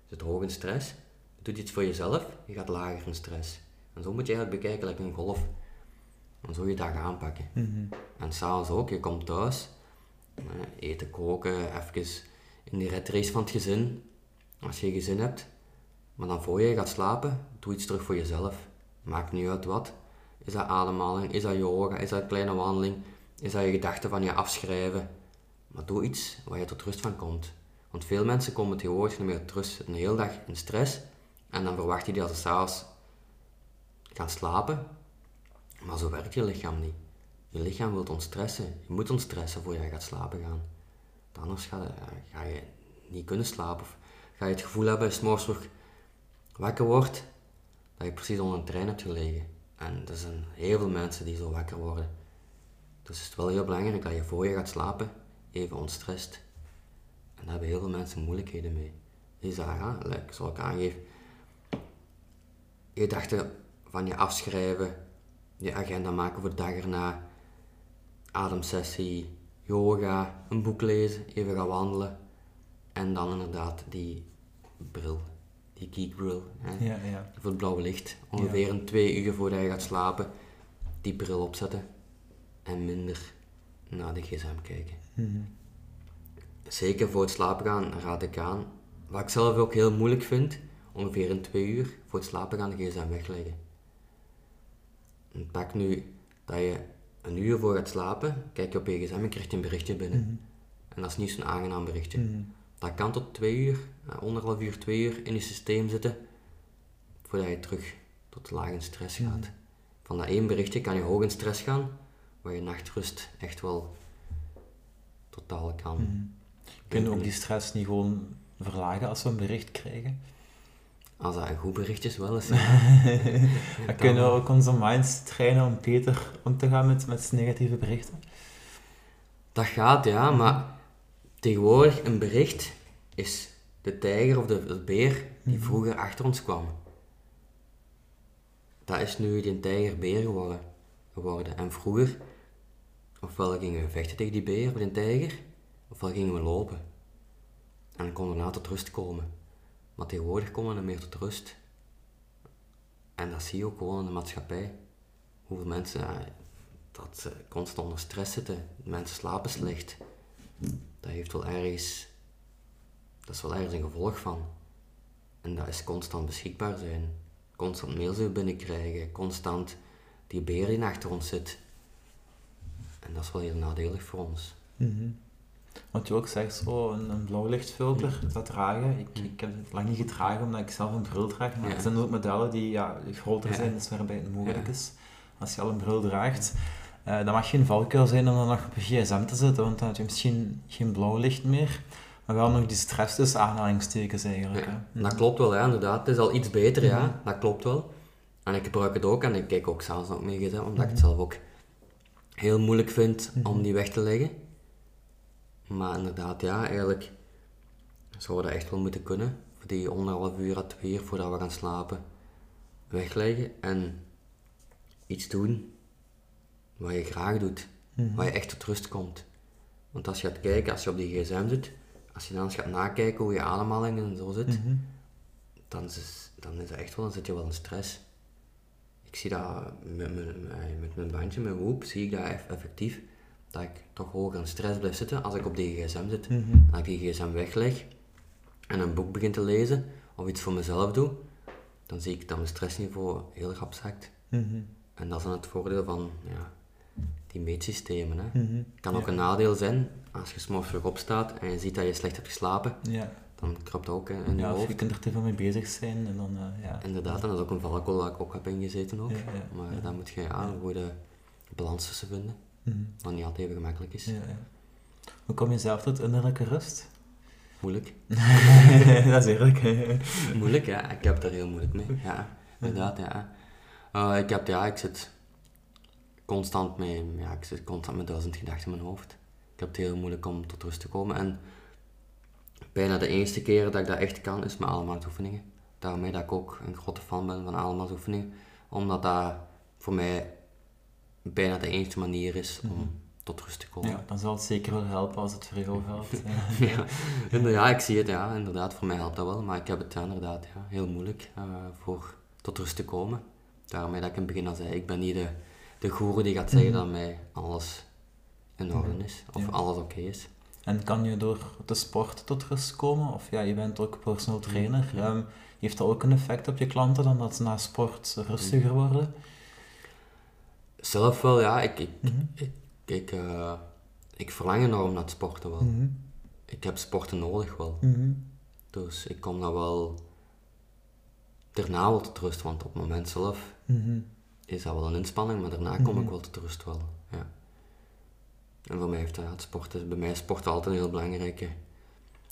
zit hoog in stress, je doet iets voor jezelf, je gaat lager in stress. En zo moet je eigenlijk bekijken, like een golf. En zo je dag aanpakken. Mm -hmm. En s'avonds ook, je komt thuis, eten, koken, even in die red race van het gezin. Als je gezin hebt, maar dan voor je gaat slapen, doe iets terug voor jezelf. Maakt niet uit wat. Is dat ademhaling, is dat yoga, is dat een kleine wandeling, is dat je gedachten van je afschrijven. Maar doe iets waar je tot rust van komt. Want veel mensen komen tegenwoordig niet meer tot rust, een hele dag in stress. En dan verwacht je dat ze s'avonds gaan slapen. Maar zo werkt je lichaam niet. Je lichaam wil ontstressen. Je moet ontstressen voor je gaat slapen gaan. Anders ga, je niet kunnen slapen. Of ga je het gevoel hebben, je wakker wordt, dat je precies onder een trein hebt gelegen. En er zijn heel veel mensen die zo wakker worden. Dus het is wel heel belangrijk dat je voor je gaat slapen even ontstrest. En daar hebben heel veel mensen moeilijkheden mee. Is dat, ja, zoals ik aangeef, gedachten van je afschrijven, je agenda maken voor de dag erna, ademsessie, yoga, een boek lezen, even gaan wandelen. En dan inderdaad die bril, die geekbril. Hè, ja, ja. Voor het blauwe licht. Ongeveer een twee uur voordat je gaat slapen, die bril opzetten. En minder naar de gsm kijken. Mhm. Zeker voor het slapen gaan raad ik aan. Wat ik zelf ook heel moeilijk vind, ongeveer een twee uur voor het slapen gaan de gsm wegleggen. En pak nu dat je een uur voor gaat slapen, kijk je op je gsm en krijg je een berichtje binnen. Mhm. En dat is niet zo'n aangenaam berichtje. Mhm. Dat kan tot twee uur, anderhalf uur, twee uur in je systeem zitten, voordat je terug tot lage stress gaat. Mhm. Van dat één berichtje kan je hoog in stress gaan, waar je nachtrust echt wel totaal kan. Kun je ook die stress niet gewoon verlagen als we een bericht krijgen? Als dat een goed bericht is, wel eens. <laughs> <laughs> dan kunnen we ook onze minds trainen om beter om te gaan met, met negatieve berichten. Dat gaat, ja, maar tegenwoordig een bericht is de tijger of de, de beer die mhm. vroeger achter ons kwam. Dat is nu die tijger-beer geworden, geworden. En vroeger, ofwel gingen we vechten tegen die beer of die tijger, ofwel gingen we lopen. En dan konden we na tot rust komen. Maar tegenwoordig komen we meer tot rust. En dat zie je ook gewoon in de maatschappij. Hoeveel mensen ja, dat ze constant onder stress zitten. Mensen slapen slecht. Dat heeft wel ergens, dat is wel ergens een gevolg van. En dat is constant beschikbaar zijn. Constant mails binnenkrijgen. Constant die beer die achter ons zit. En dat is wel heel nadelig voor ons. Mm wat je ook zegt, zo een, een blauwlichtfilter, dat dragen. Ik, ik heb het lang niet gedragen omdat ik zelf een bril draag, maar er zijn ook modellen die ja, groter zijn, dus waarbij het mogelijk is. Als je al een bril draagt, uh, dan mag geen valkuil zijn om dan nog op je gsm te zetten, want dan heb je misschien geen blauw licht meer, maar wel nog die stress tussen aanhalingstekens eigenlijk. Dat klopt wel, ja, inderdaad. Het is al iets beter, ja, mhm. dat klopt wel. En ik gebruik het ook en ik kijk ook zelfs nog mee omdat ik het mhm. zelf ook heel moeilijk vind om die weg te leggen. Maar inderdaad, ja, eigenlijk zouden we dat echt wel moeten kunnen. Voor die anderhalf uur à twee uur voordat we gaan slapen, wegleggen en iets doen wat je graag doet, Mhm. waar je echt tot rust komt. Want als je gaat kijken, als je op die gsm zit, als je dan eens gaat nakijken hoe je ademhaling en zo zit, Mhm. dan, is, dan is dat echt wel, dan zit je wel in stress. Ik zie dat met mijn, met- met mijn bandje, mijn hoop, zie ik dat eff- effectief, dat ik toch hoger in stress blijf zitten als ik op die gsm zit. En als ik die gsm wegleg en een boek begin te lezen, of iets voor mezelf doe, dan zie ik dat mijn stressniveau heel rap zakt. Mhm. En dat is dan het voordeel van ja, die meetsystemen. Hè. Mhm. kan ook een nadeel zijn als je s'morgens vroeg opstaat en je ziet dat je slecht hebt geslapen, Ja. dan kropt dat ook in je ja, of je hoofd. kunt er te veel mee bezig zijn en dan, eh, ja. Inderdaad, en dat is ook een valkuil waar ik ook heb ingezeten ook. Maar daar moet je ja, een goede balans tussen vinden, Mhm. wat niet altijd even gemakkelijk is. Ja, ja. Hoe kom je zelf tot innerlijke rust? Moeilijk. <laughs> dat is eerlijk. moeilijk, ja. Ik heb daar heel moeilijk mee. Ja, inderdaad, ja. Eh, ik heb, ja, ik zit constant mee, ja, ik zit constant met duizend gedachten in mijn hoofd. Ik heb het heel moeilijk om tot rust te komen. En bijna de enige keer dat ik dat echt kan, is met ademhalingsoefeningen. Daarmee dat ik ook een grote fan ben van ademhalingsoefeningen. Omdat dat voor mij bijna de enige manier is om tot rust te komen. Ja, dan zal het zeker wel helpen als het voor jou helpt. ja, inder- ja, ik zie het, ja, inderdaad, voor mij helpt dat wel, maar ik heb het inderdaad ja, heel moeilijk eh, voor tot rust te komen. Daarmee dat ik in het begin al zei, ik ben niet de, de goeroe die gaat zeggen dat mij alles in orde is, of Ja. alles oké is. En kan je door de sport tot rust komen? Of ja, je bent ook personal trainer. Ehm, heeft dat ook een effect op je klanten dan dat ze na sport rustiger worden? Zelf wel, ja, ik, ik, Mhm. ik, ik, eh, ik verlang enorm naar het sporten wel. Mhm. Ik heb sporten nodig wel. Mhm. Dus ik kom dan wel daarna wel tot rust, want op het moment zelf Mhm. Is dat wel een inspanning, maar daarna kom Mhm. ik wel tot rust wel. Ja. En voor mij heeft dat, het sporten, bij mij is sport altijd een heel belangrijke,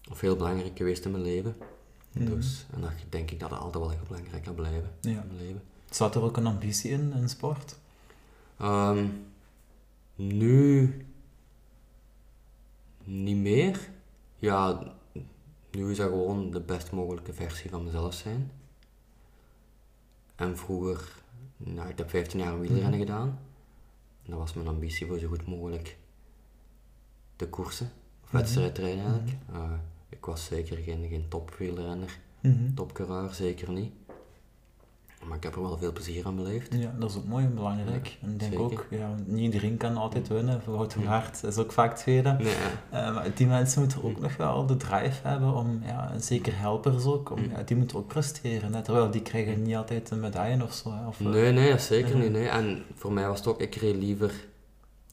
of heel belangrijk geweest in mijn leven. Mhm. Dus, en dat denk ik dat het altijd wel heel belangrijk gaat blijven Ja. in mijn leven. Zat er ook een ambitie in, in sport? Ehm, nu niet meer. Ja, nu is dat gewoon de best mogelijke versie van mezelf zijn. En vroeger, nou, ik heb 15 jaar wielrennen gedaan. En dat was mijn ambitie voor zo goed mogelijk de koersen, of wedstrijdrijden eigenlijk. Eh, ik was zeker geen, geen topwielrenner, Mhm. topcoureur, zeker niet. Maar ik heb er wel veel plezier aan beleefd. Ja, dat is ook mooi en belangrijk. Ja, en ik denk zeker. ook, ja, niet iedereen kan altijd winnen. Wout van Aert is ook vaak tweede. Nee, ja. Eh, maar die mensen moeten ook nog wel de drive hebben om, ja, en zeker helpers ook, om, Mm. ja, die moeten ook presteren. Net, terwijl die krijgen niet altijd een medaille of zo. hè, Of, eh, Nee, nee, dat zeker niet. Nee. En voor mij was het ook, ik reed liever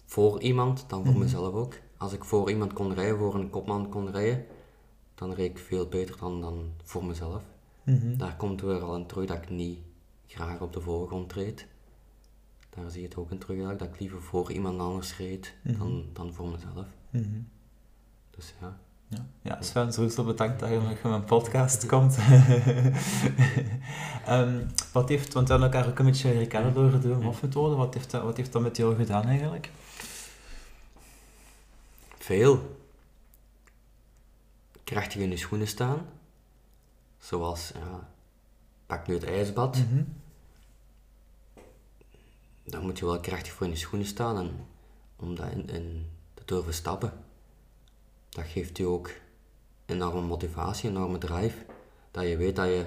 voor iemand dan voor Mhm. mezelf ook. Als ik voor iemand kon rijden, voor een kopman kon rijden, dan reed ik veel beter dan, dan voor mezelf. mhm. Daar komt weer al in terug dat ik niet graag op de voorgrond reed. Daar zie je het ook in terug dat ik liever voor iemand anders reed dan, Mhm. dan voor mezelf. Mhm. Dus ja. Ja, ja Sven, sowieso bedankt dat je nog in mijn podcast <laughs> komt. <laughs> Ehm, wat heeft, want we hebben elkaar ook een beetje leren kennen door de hofmethode. Wat heeft, dat, wat heeft dat met jou gedaan eigenlijk? Veel. Krachtig in je schoenen staan. Zoals, ja, pak nu het ijsbad. Mhm. dan moet je wel krachtig voor in je schoenen staan en om dat in, in te durven stappen. Dat geeft je ook enorme motivatie, enorme drive. Dat je weet dat je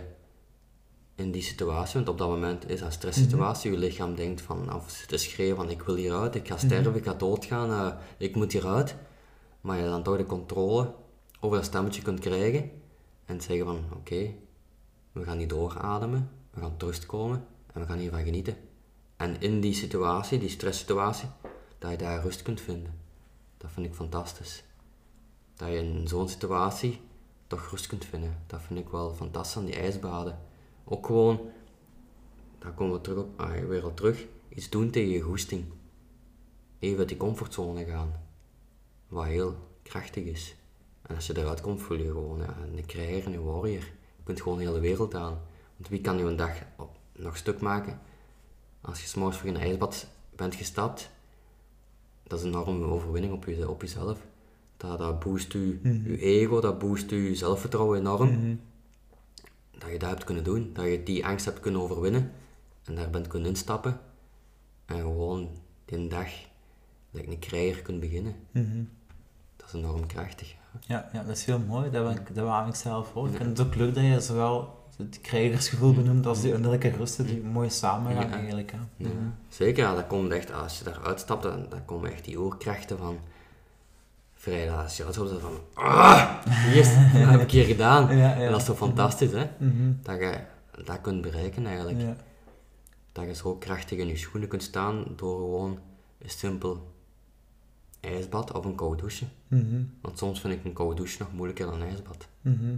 in die situatie, want op dat moment is dat een stresssituatie, je lichaam denkt van, of zit te schreeuwen van ik wil hieruit, ik ga sterven, ik ga doodgaan, eh, ik moet hieruit. Maar je dan toch de controle over dat stemmetje kunt krijgen en zeggen van oké, we gaan niet doorademen, we gaan tot komen en we gaan hiervan genieten. En in die situatie, die stresssituatie, dat je daar rust kunt vinden. Dat vind ik fantastisch. Dat je in zo'n situatie toch rust kunt vinden. Dat vind ik wel fantastisch aan die ijsbaden. Ook gewoon, daar komen we terug op, ah, weer al terug, iets doen tegen je goesting. Even uit die comfortzone gaan. Wat heel krachtig is. En als je eruit komt, voel je gewoon ja, een krijger, een warrior. Je kunt gewoon de hele wereld aan. Want wie kan je een dag op, nog stuk maken als je s'morgens voor een ijsbad bent gestapt dat is een enorme overwinning op, je, op jezelf. Dat, dat boost je, mm je ego, dat boost je zelfvertrouwen enorm. Mhm. Dat je dat hebt kunnen doen, dat je die angst hebt kunnen overwinnen en daar bent kunnen instappen en gewoon die dag dat ik een krijger kunt beginnen. Mhm. Dat is enorm krachtig. Ja, ja, dat is heel mooi. Dat, ben ik, dat wou ik zelf ook. En het is ook leuk dat je zowel het krijgersgevoel benoemt als die innerlijke rusten die mooi samen gaan eigenlijk. Hè. Ja, zeker, ja, dat komt echt, als je daar uitstapt, dan, dan komen echt die oorkrachten van vrijdag als je uitstapt, van ah, yes, <laughs> dat heb ik hier gedaan. En dat is zo fantastisch, hè? Mhm. Dat je dat kunt bereiken eigenlijk. Ja. Dat je zo krachtig in je schoenen kunt staan door gewoon simpel ijsbad of een koud douche. Mhm. Want soms vind ik een koud douche nog moeilijker dan een ijsbad. Mhm.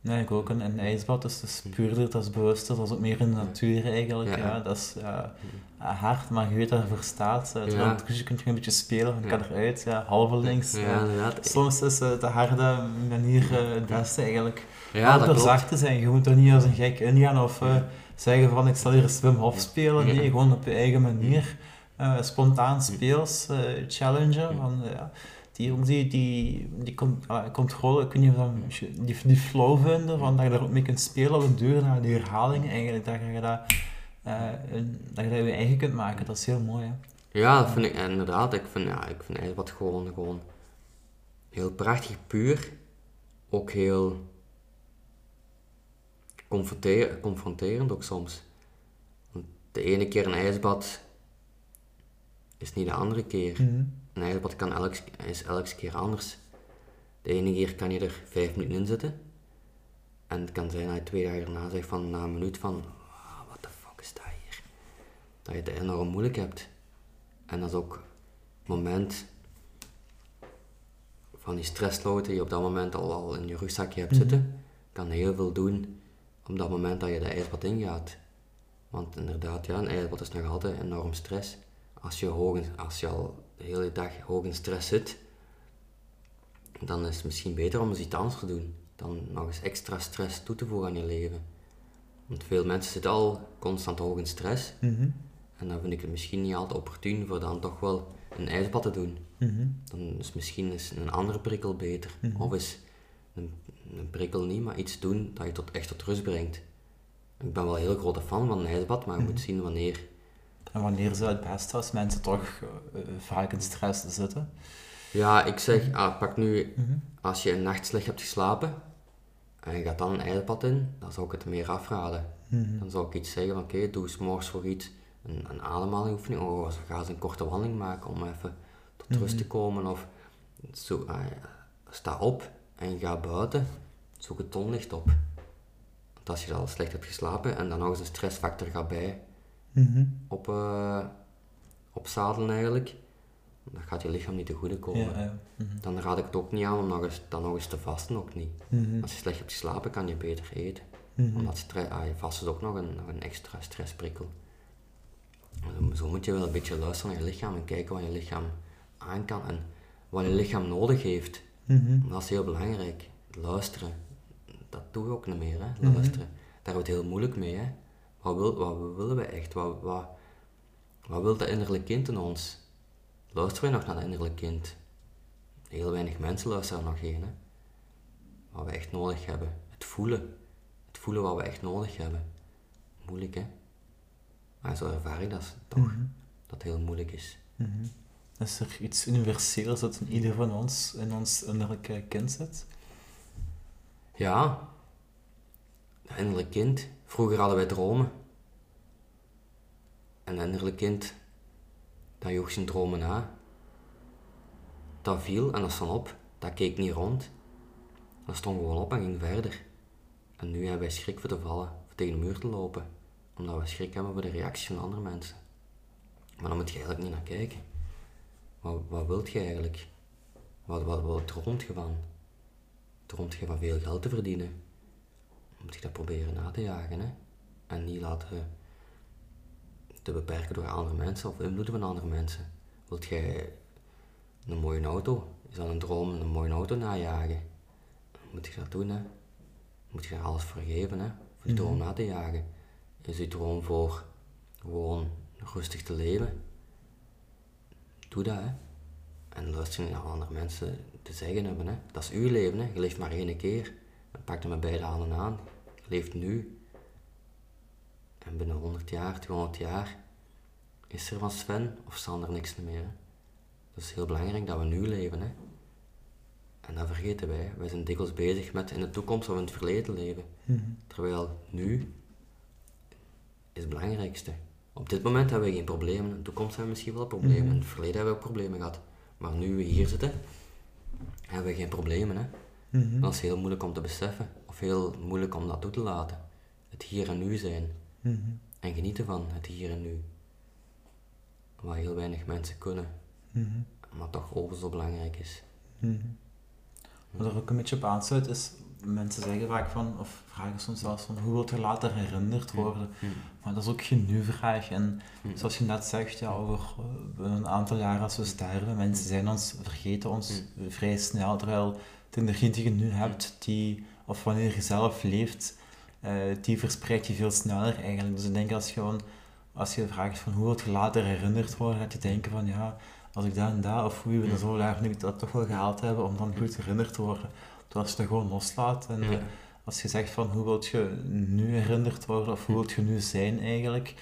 Nee, ik ook. Een, een ijsbad is dus puurder, dat is bewuster, dat is ook meer in de natuur eigenlijk. Ja. dat is ja, hard, maar je weet dat je voor staat. Uh, terwijl Ja. je kunt je een beetje spelen, van kan eruit, ja, halve links. Ja, ja. inderdaad. Soms is eh, de harde manier eh, het beste eigenlijk. Ja, dat er zacht te zijn. Je moet er niet als een gek ingaan of eh, zeggen van ik zal hier een Hof spelen. Nee, gewoon op je eigen manier. Eh, spontaan speels, eh challengen. Van, eh, ja, die, ook die, die, die con- ah, controle, ik weet niet of dat, die, die flow vinden, van dat je daar ook mee kunt spelen op de deur naar die herhaling eigenlijk, dat je dat, dat je dat je eigen kunt maken, dat is heel mooi. Hè? Ja, dat vind ik inderdaad. Ik vind, ja, ik vind ijsbad gewoon, gewoon heel prachtig, puur. Ook heel confronterend ook soms. De ene keer een ijsbad is niet de andere keer. Een ijsbad kan elk, is elke keer anders. De ene keer kan je er vijf minuten in zitten. En het kan zijn dat je twee dagen daarna zegt van na een minuut van "Ah, wat de fuck is dat hier? Dat je het enorm moeilijk hebt. En dat is ook het moment van die stresslood die je op dat moment al, al in je rugzakje hebt zitten. Kan heel veel doen op dat moment dat je de ijsbad ingaat. Want inderdaad, ja, een ijsbad is nog altijd enorm stress. Als je, hoog als je al de hele dag hoog in stress zit, dan is het misschien beter om eens iets anders te doen. Dan nog eens extra stress toe te voegen aan je leven. Want veel mensen zitten al constant hoog in stress. Mhm. En dan vind ik het misschien niet altijd opportun voor dan toch wel een ijsbad te doen. Mhm. Dan is misschien eens een andere prikkel beter. Of is een, een prikkel niet, maar iets doen dat je tot, echt tot rust brengt. Ik ben wel een heel grote fan van een ijsbad, maar je moet zien wanneer. En wanneer is het beste als mensen toch eh, vaak in stress zitten? Ja, ik zeg, ah, pak nu, Mhm. als je een nacht slecht hebt geslapen en je gaat dan een ijsbad in, dan zou ik het meer afraden. Mhm. Dan zou ik iets zeggen van oké, doe eens morgens voor iets een, een ademhalingoefening of ga eens een korte wandeling maken om even tot rust te komen of zo, ah, ja, sta op en gaat buiten, zoek het zonlicht op. Want als je al slecht hebt geslapen en dan nog eens een stressfactor gaat bij Mhm. op, eh opzadelen eigenlijk, dan gaat je lichaam niet te goede komen. Ja, ja. Mhm. Dan raad ik het ook niet aan om nog eens, dan nog eens te vasten, ook niet. Mhm. Als je slecht hebt geslapen, kan je beter eten. Omdat ah, je vast is ook nog een, nog een extra stressprikkel. Zo- Zo moet je wel een beetje luisteren naar je lichaam en kijken wat je lichaam aan kan en wat je lichaam nodig heeft. Dat is heel belangrijk. Luisteren, dat doen we ook niet meer, hè? Luisteren. Daar het heel moeilijk mee. Hè? Wat, wil, wat willen we echt? Wat, wat, wat wil dat innerlijk kind in ons? Luisteren we nog naar dat innerlijk kind? Heel weinig mensen luisteren nog heen. Hè? Wat we echt nodig hebben. Het voelen. Het voelen wat we echt nodig hebben. Moeilijk hè? Maar zo ervaar ik dat toch. Mhm. Dat het heel moeilijk is. Mhm. Is er iets universeels dat in ieder van ons in ons innerlijke kind zit? Ja, een innerlijk kind. Vroeger hadden wij dromen. En een innerlijk kind, dat joeg zijn dromen na. Dat viel en dat stond op. Dat keek niet rond. Dat stond gewoon op en ging verder. En nu hebben wij schrik voor te vallen, of tegen de muur te lopen. Omdat we schrik hebben voor de reacties van andere mensen. Maar dan moet je eigenlijk niet naar kijken. Wat, wat wilt je eigenlijk? Wat, wat, wat droomt je van? droomt je van veel geld te verdienen, moet je dat proberen na te jagen. Hè? En niet laten te beperken door andere mensen of invloeden van andere mensen. Wilt jij een mooie auto? Is dat een droom, een mooie auto najagen? Moet je dat doen, hè? Moet je daar alles voor geven, hè? Voor die droom na te jagen. Is je droom voor gewoon rustig te leven? doe dat. Hè. En luister niet naar andere mensen te zeggen hebben. Hè. Dat is uw leven. Hè. Je leeft maar één keer. Pak er met beide handen aan. Leeft nu. En binnen 100 jaar, 200 jaar, is er van Sven of Sander niks meer. Hè. Het is heel belangrijk dat we nu leven. Hè. En dat vergeten wij. Wij zijn dikwijls bezig met in de toekomst of in het verleden leven. Mhm. Terwijl nu is het belangrijkste. Op dit moment hebben we geen problemen. In de toekomst hebben we misschien wel problemen. Mhm. In het verleden hebben we ook problemen gehad. Maar nu we hier zitten, hebben we geen problemen. Hè. Mhm. Dat is heel moeilijk om te beseffen. Of heel moeilijk om dat toe te laten. Het hier en nu zijn. Mhm. En genieten van het hier en nu. Wat heel weinig mensen kunnen. Mhm. Maar toch over zo belangrijk is. Mhm. Wat er ook een beetje op aansluit is, mensen zeggen vaak van, of vragen soms zelfs van, hoe wilt je later herinnerd worden? Hm. Maar dat is ook geen nu-vraag. En Hm. zoals je net zegt, ja, over eh, een aantal jaren als we sterven, mensen zijn ons, vergeten ons vrij snel, terwijl de energie die je nu hebt, die, of wanneer je zelf leeft, eh, die verspreidt je veel sneller eigenlijk. Dus ik denk als je gewoon, als je vraagt van hoe wilt je later herinnerd worden, dat je denken van ja, als ik dat en dat, of hoe we er zo laag nu dat toch wel gehaald hebben, om dan goed herinnerd te worden. Dus als je dat gewoon loslaat en Ja. als je zegt van hoe wilt je nu herinnerd worden, of hoe wilt je nu zijn eigenlijk,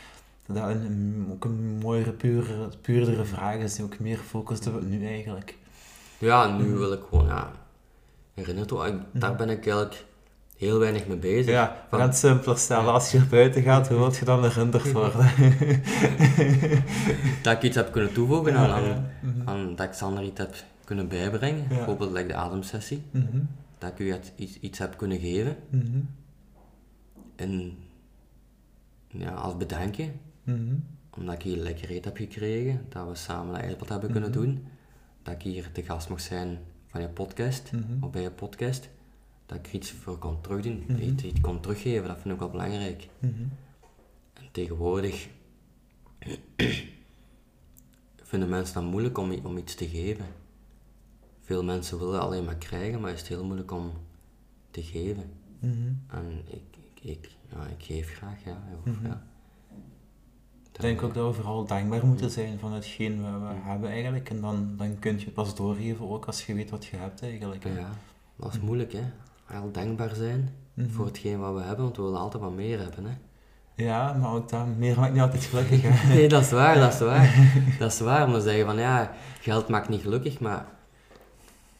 dat dat een, ook een mooiere, puurdere vraag is, die ook meer focust op het nu eigenlijk. Ja, nu Mhm. wil ik gewoon, ja, herinnerd worden. Daar ben ik eigenlijk heel weinig mee bezig. Ja, Van- het simpeler stellen. Als je er buiten gaat, hoe wilt je dan herinnerd worden? <laughs> Dat ik iets heb kunnen toevoegen aan, aan, Ja, mhm. aan dat ik Sander iets heb kunnen bijbrengen. Ja. Bijvoorbeeld like de ademsessie. Mhm, Dat ik u iets, iets heb kunnen geven. mhm, En ja, als bedankje. Omdat ik hier lekker eten heb gekregen. Dat we samen een ijspad hebben kunnen doen. Dat ik hier te gast mag zijn van je podcast. mhm, Of bij je podcast. Dat ik er iets voor kon terugdoen. Mhm. Iets, iets kon teruggeven. Dat vind ik wel belangrijk. mhm, En tegenwoordig <clears throat> vinden mensen het moeilijk om, om iets te geven. Veel mensen willen alleen maar krijgen, maar is het heel moeilijk om te geven. mhm. En ik, ik, ik, ja, ik geef graag, ja. Of, ja. Ik denk ook dat we vooral dankbaar moeten zijn van hetgeen wat we hebben eigenlijk. En dan, dan kun je het pas doorgeven, ook als je weet wat je hebt eigenlijk. Ja, dat is moeilijk, hè. Heel dankbaar zijn Mhm. voor hetgeen wat we hebben, want we willen altijd wat meer hebben, hè. Ja, maar ook dat meer maakt niet altijd gelukkig. Hè. <laughs> Nee, dat is waar, dat is <laughs> waar. Dat is waar, om te zeggen van, ja, geld maakt niet gelukkig, maar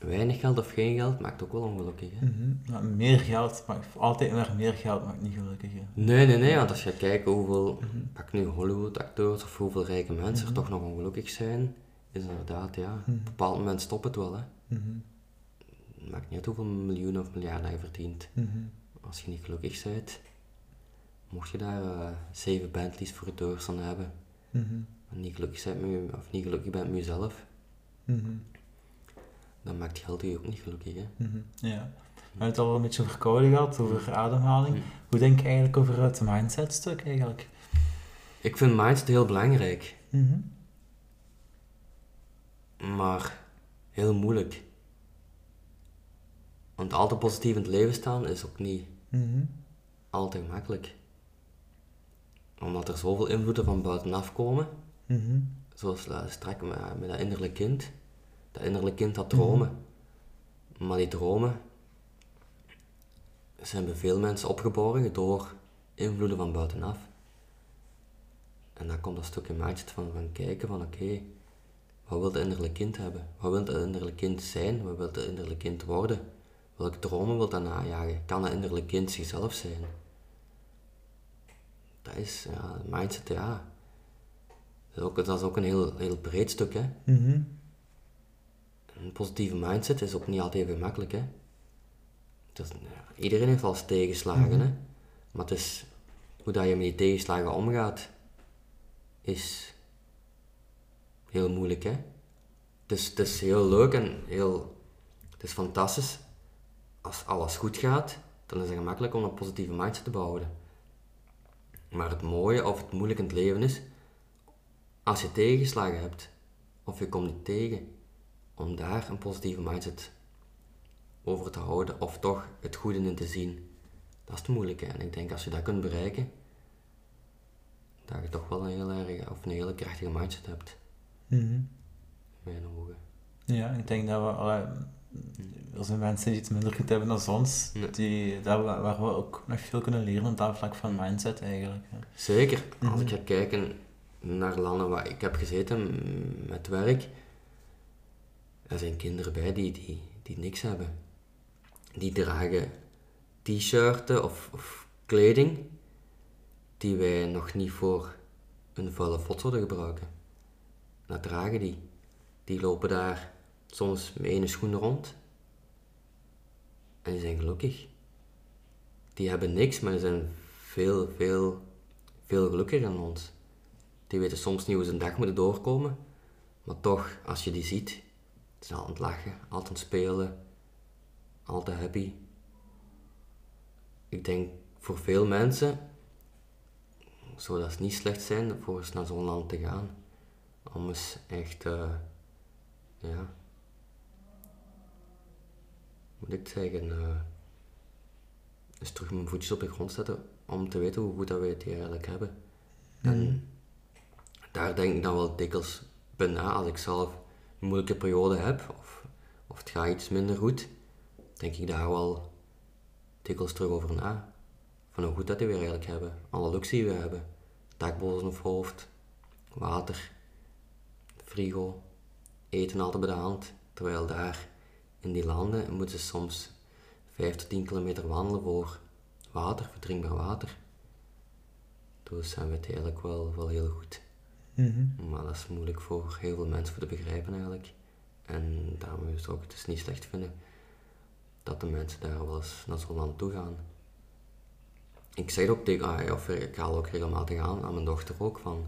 weinig geld of geen geld maakt ook wel ongelukkig, hè. Mhm. Meer geld, maakt, altijd maar meer geld maakt niet gelukkig. Hè. Nee, nee, nee, want als je kijkt hoeveel, Mhm. pak nu Hollywood-acteurs of hoeveel rijke mensen Mhm. er toch nog ongelukkig zijn, is inderdaad, ja, op Mhm. een bepaald moment stopt het wel, hè. Mhm. Het maakt niet uit hoeveel miljoenen of miljarden je verdient. Mhm. Als je niet gelukkig bent, mocht je daar eh, zeven Bentleys voor je deur staan hebben, Mhm. en niet gelukkig, bent met of niet gelukkig bent met jezelf, Mhm. Dan maakt geld je ook niet gelukkig, hè. Mhm. Ja. We hebben het al een beetje over koude gehad, over ademhaling. Mhm. Hoe denk je eigenlijk over het mindset-stuk eigenlijk? Ik vind mindset heel belangrijk, Mhm. maar heel moeilijk. Want altijd positief in het leven staan is ook niet Mhm. altijd makkelijk. Omdat er zoveel invloeden van buitenaf komen, Mhm. zoals uh, straks met, met dat innerlijk kind. Dat innerlijk kind dat dromen. Maar die dromen zijn bij veel mensen opgeborgen door invloeden van buitenaf. En dan komt dat stukje mindset van, van kijken van oké, wat wil het innerlijk kind hebben? Wat wil het innerlijk kind zijn? Wat wil het innerlijk kind worden? Welke dromen wil dat najagen? Kan dat innerlijk kind zichzelf zijn? Dat is, ja, mindset, ja. Dat is ook, dat is ook een heel, heel breed stuk, hè. Mhm. Een positieve mindset is ook niet altijd even makkelijk, hè. Het is, ja, iedereen heeft eens tegenslagen, hè. Maar het is hoe dat je met die tegenslagen omgaat, is heel moeilijk, hè. Het is, het is heel leuk en heel... Het is fantastisch. Als alles goed gaat, dan is het gemakkelijk om een positieve mindset te behouden. Maar het mooie of het moeilijk in het leven is, als je tegenslagen hebt, of je komt niet tegen, om daar een positieve mindset over te houden, of toch het goede in te zien. Dat is het moeilijke. En ik denk als je dat kunt bereiken, dat je toch wel een heel erg, of een hele krachtige mindset hebt. Mhm. mijn ogen. Ja, ik denk dat we, allee, er zijn mensen die iets minder goed hebben dan ons, die, we, waar we ook nog veel kunnen leren op dat vlak van mindset eigenlijk. Zeker, als ik mhm. ga kijken naar landen waar ik heb gezeten met werk, er zijn kinderen bij die, die, die niks hebben. Die dragen t-shirten of, kleding die wij nog niet voor een vuile fot zouden gebruiken. Dat dragen die. Die lopen daar soms met één schoen rond. En die zijn gelukkig. Die hebben niks, maar die zijn veel, veel, veel gelukkiger dan ons. Die weten soms niet hoe ze een dag moeten doorkomen. Maar toch, als je die ziet, ze altijd lachen, altijd spelen, altijd happy. Ik denk voor veel mensen zou dat niet slecht zijn voor eens naar zo'n land te gaan. Om eens echt, uh, ja, moet ik zeggen, uh, eens terug mijn voetjes op de grond zetten om te weten hoe goed dat wij het hier eigenlijk hebben. En mhm. daar denk ik dan wel dikwijls bij na als ik zelf een moeilijke periode heb of, of het gaat iets minder goed, denk ik daar wel dikwijls terug over na. Van hoe goed dat we weer eigenlijk hebben. Alle luxe die we hebben. Dak boven het hoofd, water, frigo, eten altijd bij de hand. Terwijl daar in die landen moeten ze soms 5 tot 10 kilometer wandelen voor water, voor drinkbaar water. Dus zijn we het eigenlijk wel, wel heel goed. Mhm. Maar dat is moeilijk voor heel veel mensen voor te begrijpen eigenlijk. En daarom is het ook het is niet slecht vinden dat de mensen daar wel eens naar zo'n land toe gaan. Ik zeg ook tegen, ah, of ik haal ook regelmatig aan aan mijn dochter ook van,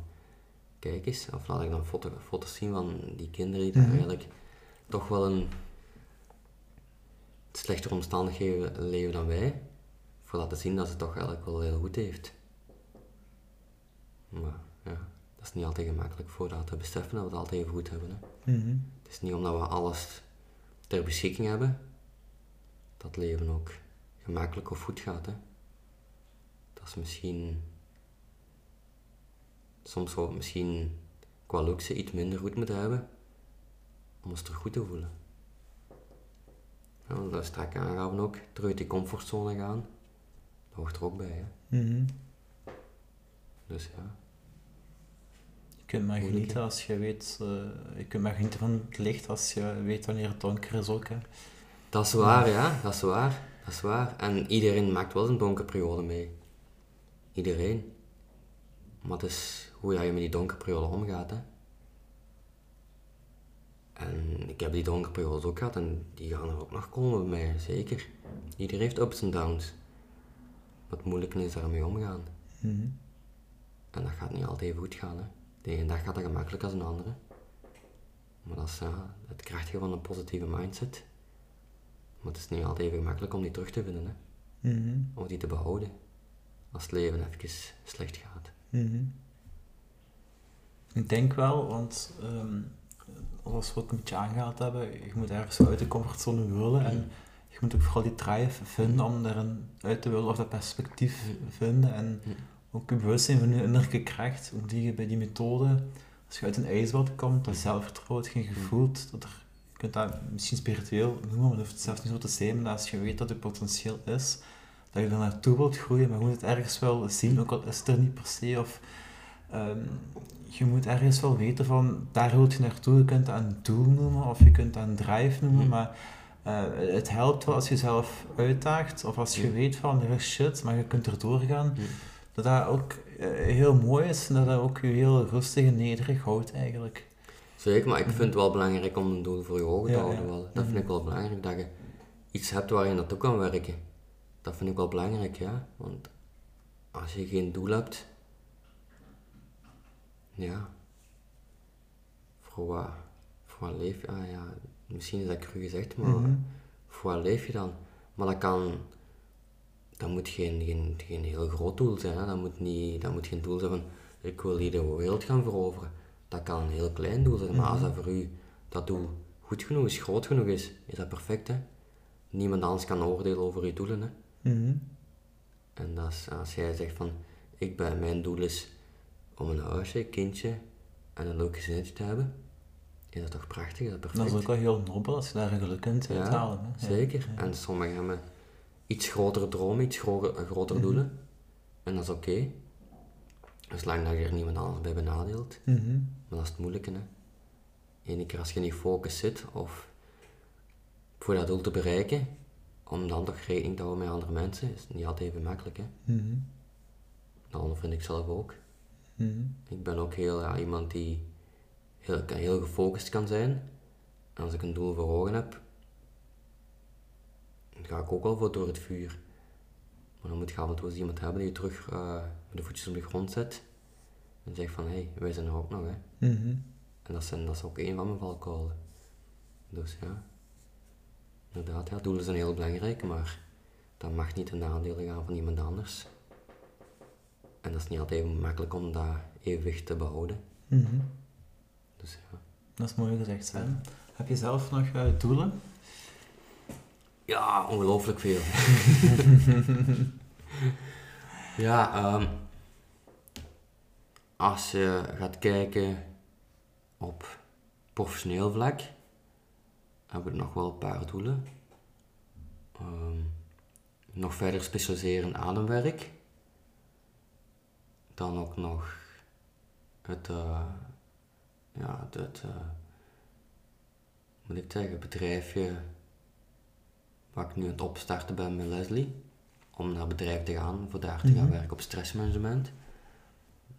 kijk eens, of laat ik dan foto, foto's zien van die kinderen die daar mhm. eigenlijk toch wel een slechtere omstandigheden leven dan wij, voor laten zien dat ze toch eigenlijk wel heel goed heeft. Maar ja, dat is niet altijd gemakkelijk voor dat te beseffen dat we het altijd even goed hebben. Hè. Mhm. Het is niet omdat we alles ter beschikking hebben, dat het leven ook gemakkelijk of goed gaat. Hè. Dat is misschien soms wel misschien qua luxe iets minder goed moeten hebben om ons terug goed te voelen. Ja, dat strak aangaven ook, terug uit die comfortzone gaan, dat hoort er ook bij. Hè. Mhm. Dus ja. Je kunt maar genieten als je weet, uh, je kunt maar genieten van het licht als je weet wanneer het donker is ook. Hè. Dat is waar, ja, dat is waar. Dat is waar. En iedereen maakt wel een donkere periode mee. Iedereen. Maar het is hoe je met die donkere periode omgaat. Hè. En ik heb die donkere periodes ook gehad en die gaan er ook nog komen bij mij, zeker. Iedereen heeft ups en downs. Wat moeilijk is daarmee omgaan. Mhm. En dat gaat niet altijd even goed gaan. Hè. De ene dag gaat dat gemakkelijk als een andere. Maar dat is het krachtige van een positieve mindset. Maar het is niet altijd even gemakkelijk om die terug te vinden. Hè. Mhm. Om die te behouden. Als het leven even slecht gaat. Mhm. Ik denk wel, want um, zoals we ook een beetje aangehaald hebben, je moet ergens uit de comfortzone willen en je moet ook vooral die drive vinden om daarin uit te willen of dat perspectief vinden en ook je bewustzijn van je innerlijke kracht, ook die je bij die methode, als je uit een ijsbad komt, dat zelfvertrouwen, geen gevoel, dat er, je kunt dat misschien spiritueel noemen, maar dat hoeft het zelfs niet zo te zijn, maar als je weet dat je potentieel is, dat je er naartoe wilt groeien, maar je moet het ergens wel zien, ook al is het er niet per se, of Ehm, je moet ergens wel weten van, daar wil je naartoe. Je kunt dat een doel noemen of je kunt dat een drive noemen, mm. maar uh, het helpt wel als je zelf uitdaagt of als je weet van, er is shit, maar je kunt er doorgaan. Mm. Dat dat ook uh, heel mooi is en dat dat ook je heel rustig en nederig houdt eigenlijk. Zeker, maar ik vind het wel belangrijk om een doel voor je ogen te houden. Wel. Dat vind ik wel belangrijk, dat je iets hebt waar je naartoe kan werken. Dat vind ik wel belangrijk, ja. Want als je geen doel hebt, ja, voor wat, voor wat leef je? Ah ja, misschien is dat cru gezegd, maar mhm. voor wat leef je dan? Maar dat kan, dat moet geen, geen, geen heel groot doel zijn. Hè? Dat, moet niet, dat moet geen doel zijn van ik wil hier de wereld gaan veroveren. Dat kan een heel klein doel zijn, maar als mhm. dat voor u dat doel goed genoeg is, groot genoeg is, is dat perfect. Hè? Niemand anders kan oordelen over uw doelen. Hè? Mhm. En dat is, als jij zegt van ik ben, mijn doel is om een huisje, kindje en een leuk gezinnetje te hebben, is dat toch prachtig, dat perfect. Dat is ook wel heel nobel als je daar geluk kunt uithalen. Ja, zeker. En sommigen hebben iets grotere dromen, iets grotere, grotere mhm. doelen. En dat is oké. Okay. Zolang dat je er niemand anders bij benadeelt. Mhm. Maar dat is het moeilijke. Hè. Eén keer als je niet focus zit of voor dat doel te bereiken, om dan toch rekening te houden met andere mensen, is niet altijd even makkelijk. Hè. Mm Dat vind ik zelf ook. Mhm. Ik ben ook heel ja, iemand die heel, heel gefocust kan zijn. En als ik een doel voor ogen heb, ga ik ook wel voor door het vuur. Maar dan moet je af en toe eens iemand hebben die je terug uh, de voetjes op de grond zet. En zegt van, hé, hey, wij zijn er ook nog. Hè. Mhm. En dat, zijn, dat is ook een van mijn valkuilen. Dus ja, inderdaad, ja, doelen zijn heel belangrijk, maar dat mag niet ten nadele gaan van iemand anders. En dat is niet altijd even makkelijk om dat evenwicht te behouden. Mhm. Dus ja. Dat is mooi gezegd, Sven. Heb je zelf nog uh, doelen? Ja, ongelooflijk veel. <laughs> ja, um, als je gaat kijken op professioneel vlak, heb ik nog wel een paar doelen. Um, nog verder specialiseren in ademwerk. Dan ook nog het, uh, ja, het, uh, moet ik zeggen, bedrijfje waar ik nu aan het opstarten ben met Leslie. Om naar bedrijf te gaan, voor daar te gaan mhm. werken op stressmanagement.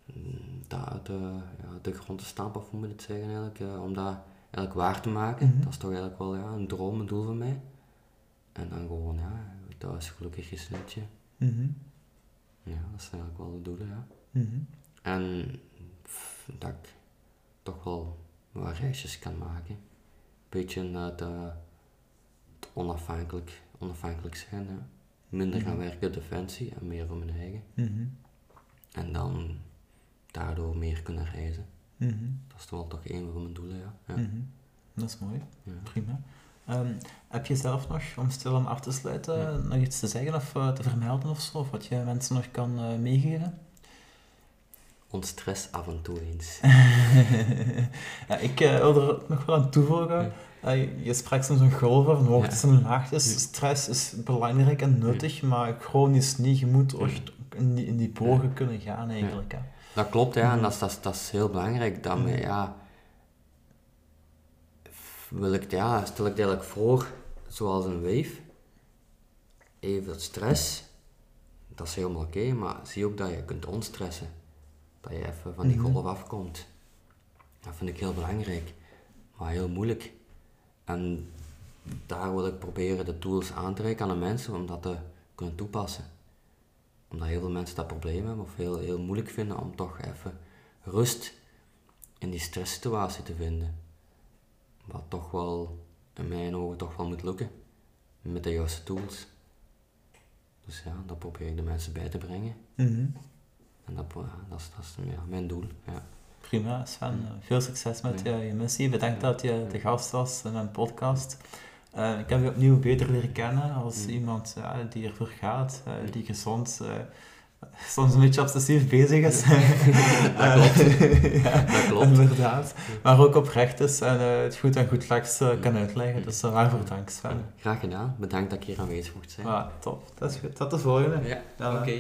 Mm, daar de, ja, de grond te stampen, of hoe moet ik het zeggen eigenlijk, uh, om dat eigenlijk waar te maken. Mhm. Dat is toch eigenlijk wel ja, een droom, een doel van mij. En dan gewoon, ja, dat is gelukkig gesnitje. Mm Ja, dat zijn eigenlijk wel de doelen, ja. Mhm. En dat ik toch wel wat reisjes kan maken. Een beetje het, uh, het onafhankelijk, onafhankelijk zijn, ja. Minder gaan mhm. werken op defensie en meer voor mijn eigen. En dan daardoor meer kunnen reizen. Mm Dat is wel toch een van mijn doelen, ja. ja. Mm Dat is mooi, ja. prima. Um, heb je zelf nog, om stil om af te sluiten, nog iets te zeggen of uh, te vermelden of zo? Of wat je mensen nog kan uh, meegeven? Ontstress af en toe eens. <laughs> ja, ik uh, wil er nog wel aan toevoegen. je sprak soms een golven van hoogtes en laagtes. Stress is belangrijk en nuttig, maar chronisch niet. Je moet echt in die, in die bogen kunnen gaan eigenlijk. Hè. Dat klopt, ja. En mhm. dat is, dat, is, dat is heel belangrijk. Dat mm. ja, wil ik, ja, stel ik het eigenlijk voor, zoals een wave. Even stress, dat is helemaal oké, maar zie ook dat je kunt ontstressen. Dat je even van die mhm. golf afkomt. Dat vind ik heel belangrijk, maar heel moeilijk. En daar wil ik proberen de tools aan te reiken aan de mensen om dat te kunnen toepassen omdat heel veel mensen dat probleem hebben of heel, heel moeilijk vinden om toch even rust in die stresssituatie te vinden. Wat toch wel, in mijn ogen, toch wel moet lukken. Met de juiste tools. Dus ja, dat probeer ik de mensen bij te brengen. Mhm. En dat, dat is, dat is ja, mijn doel. Ja. Prima, Sven. Veel succes met je, je missie. Bedankt dat je de gast was in een podcast. Uh, ik heb je opnieuw beter leren kennen als mm. iemand die ervoor gaat, uh, die gezond, soms een beetje obsessief bezig is. dat klopt. ja, dat klopt. Inderdaad. Maar ook oprecht is en het goed en goed slechts kan uitleggen. Dus waarvoor dank Sven. Graag gedaan. Bedankt dat ik hier aanwezig mocht zijn. Ah, top. Dat is goed. Tot de volgende. Ja, oké.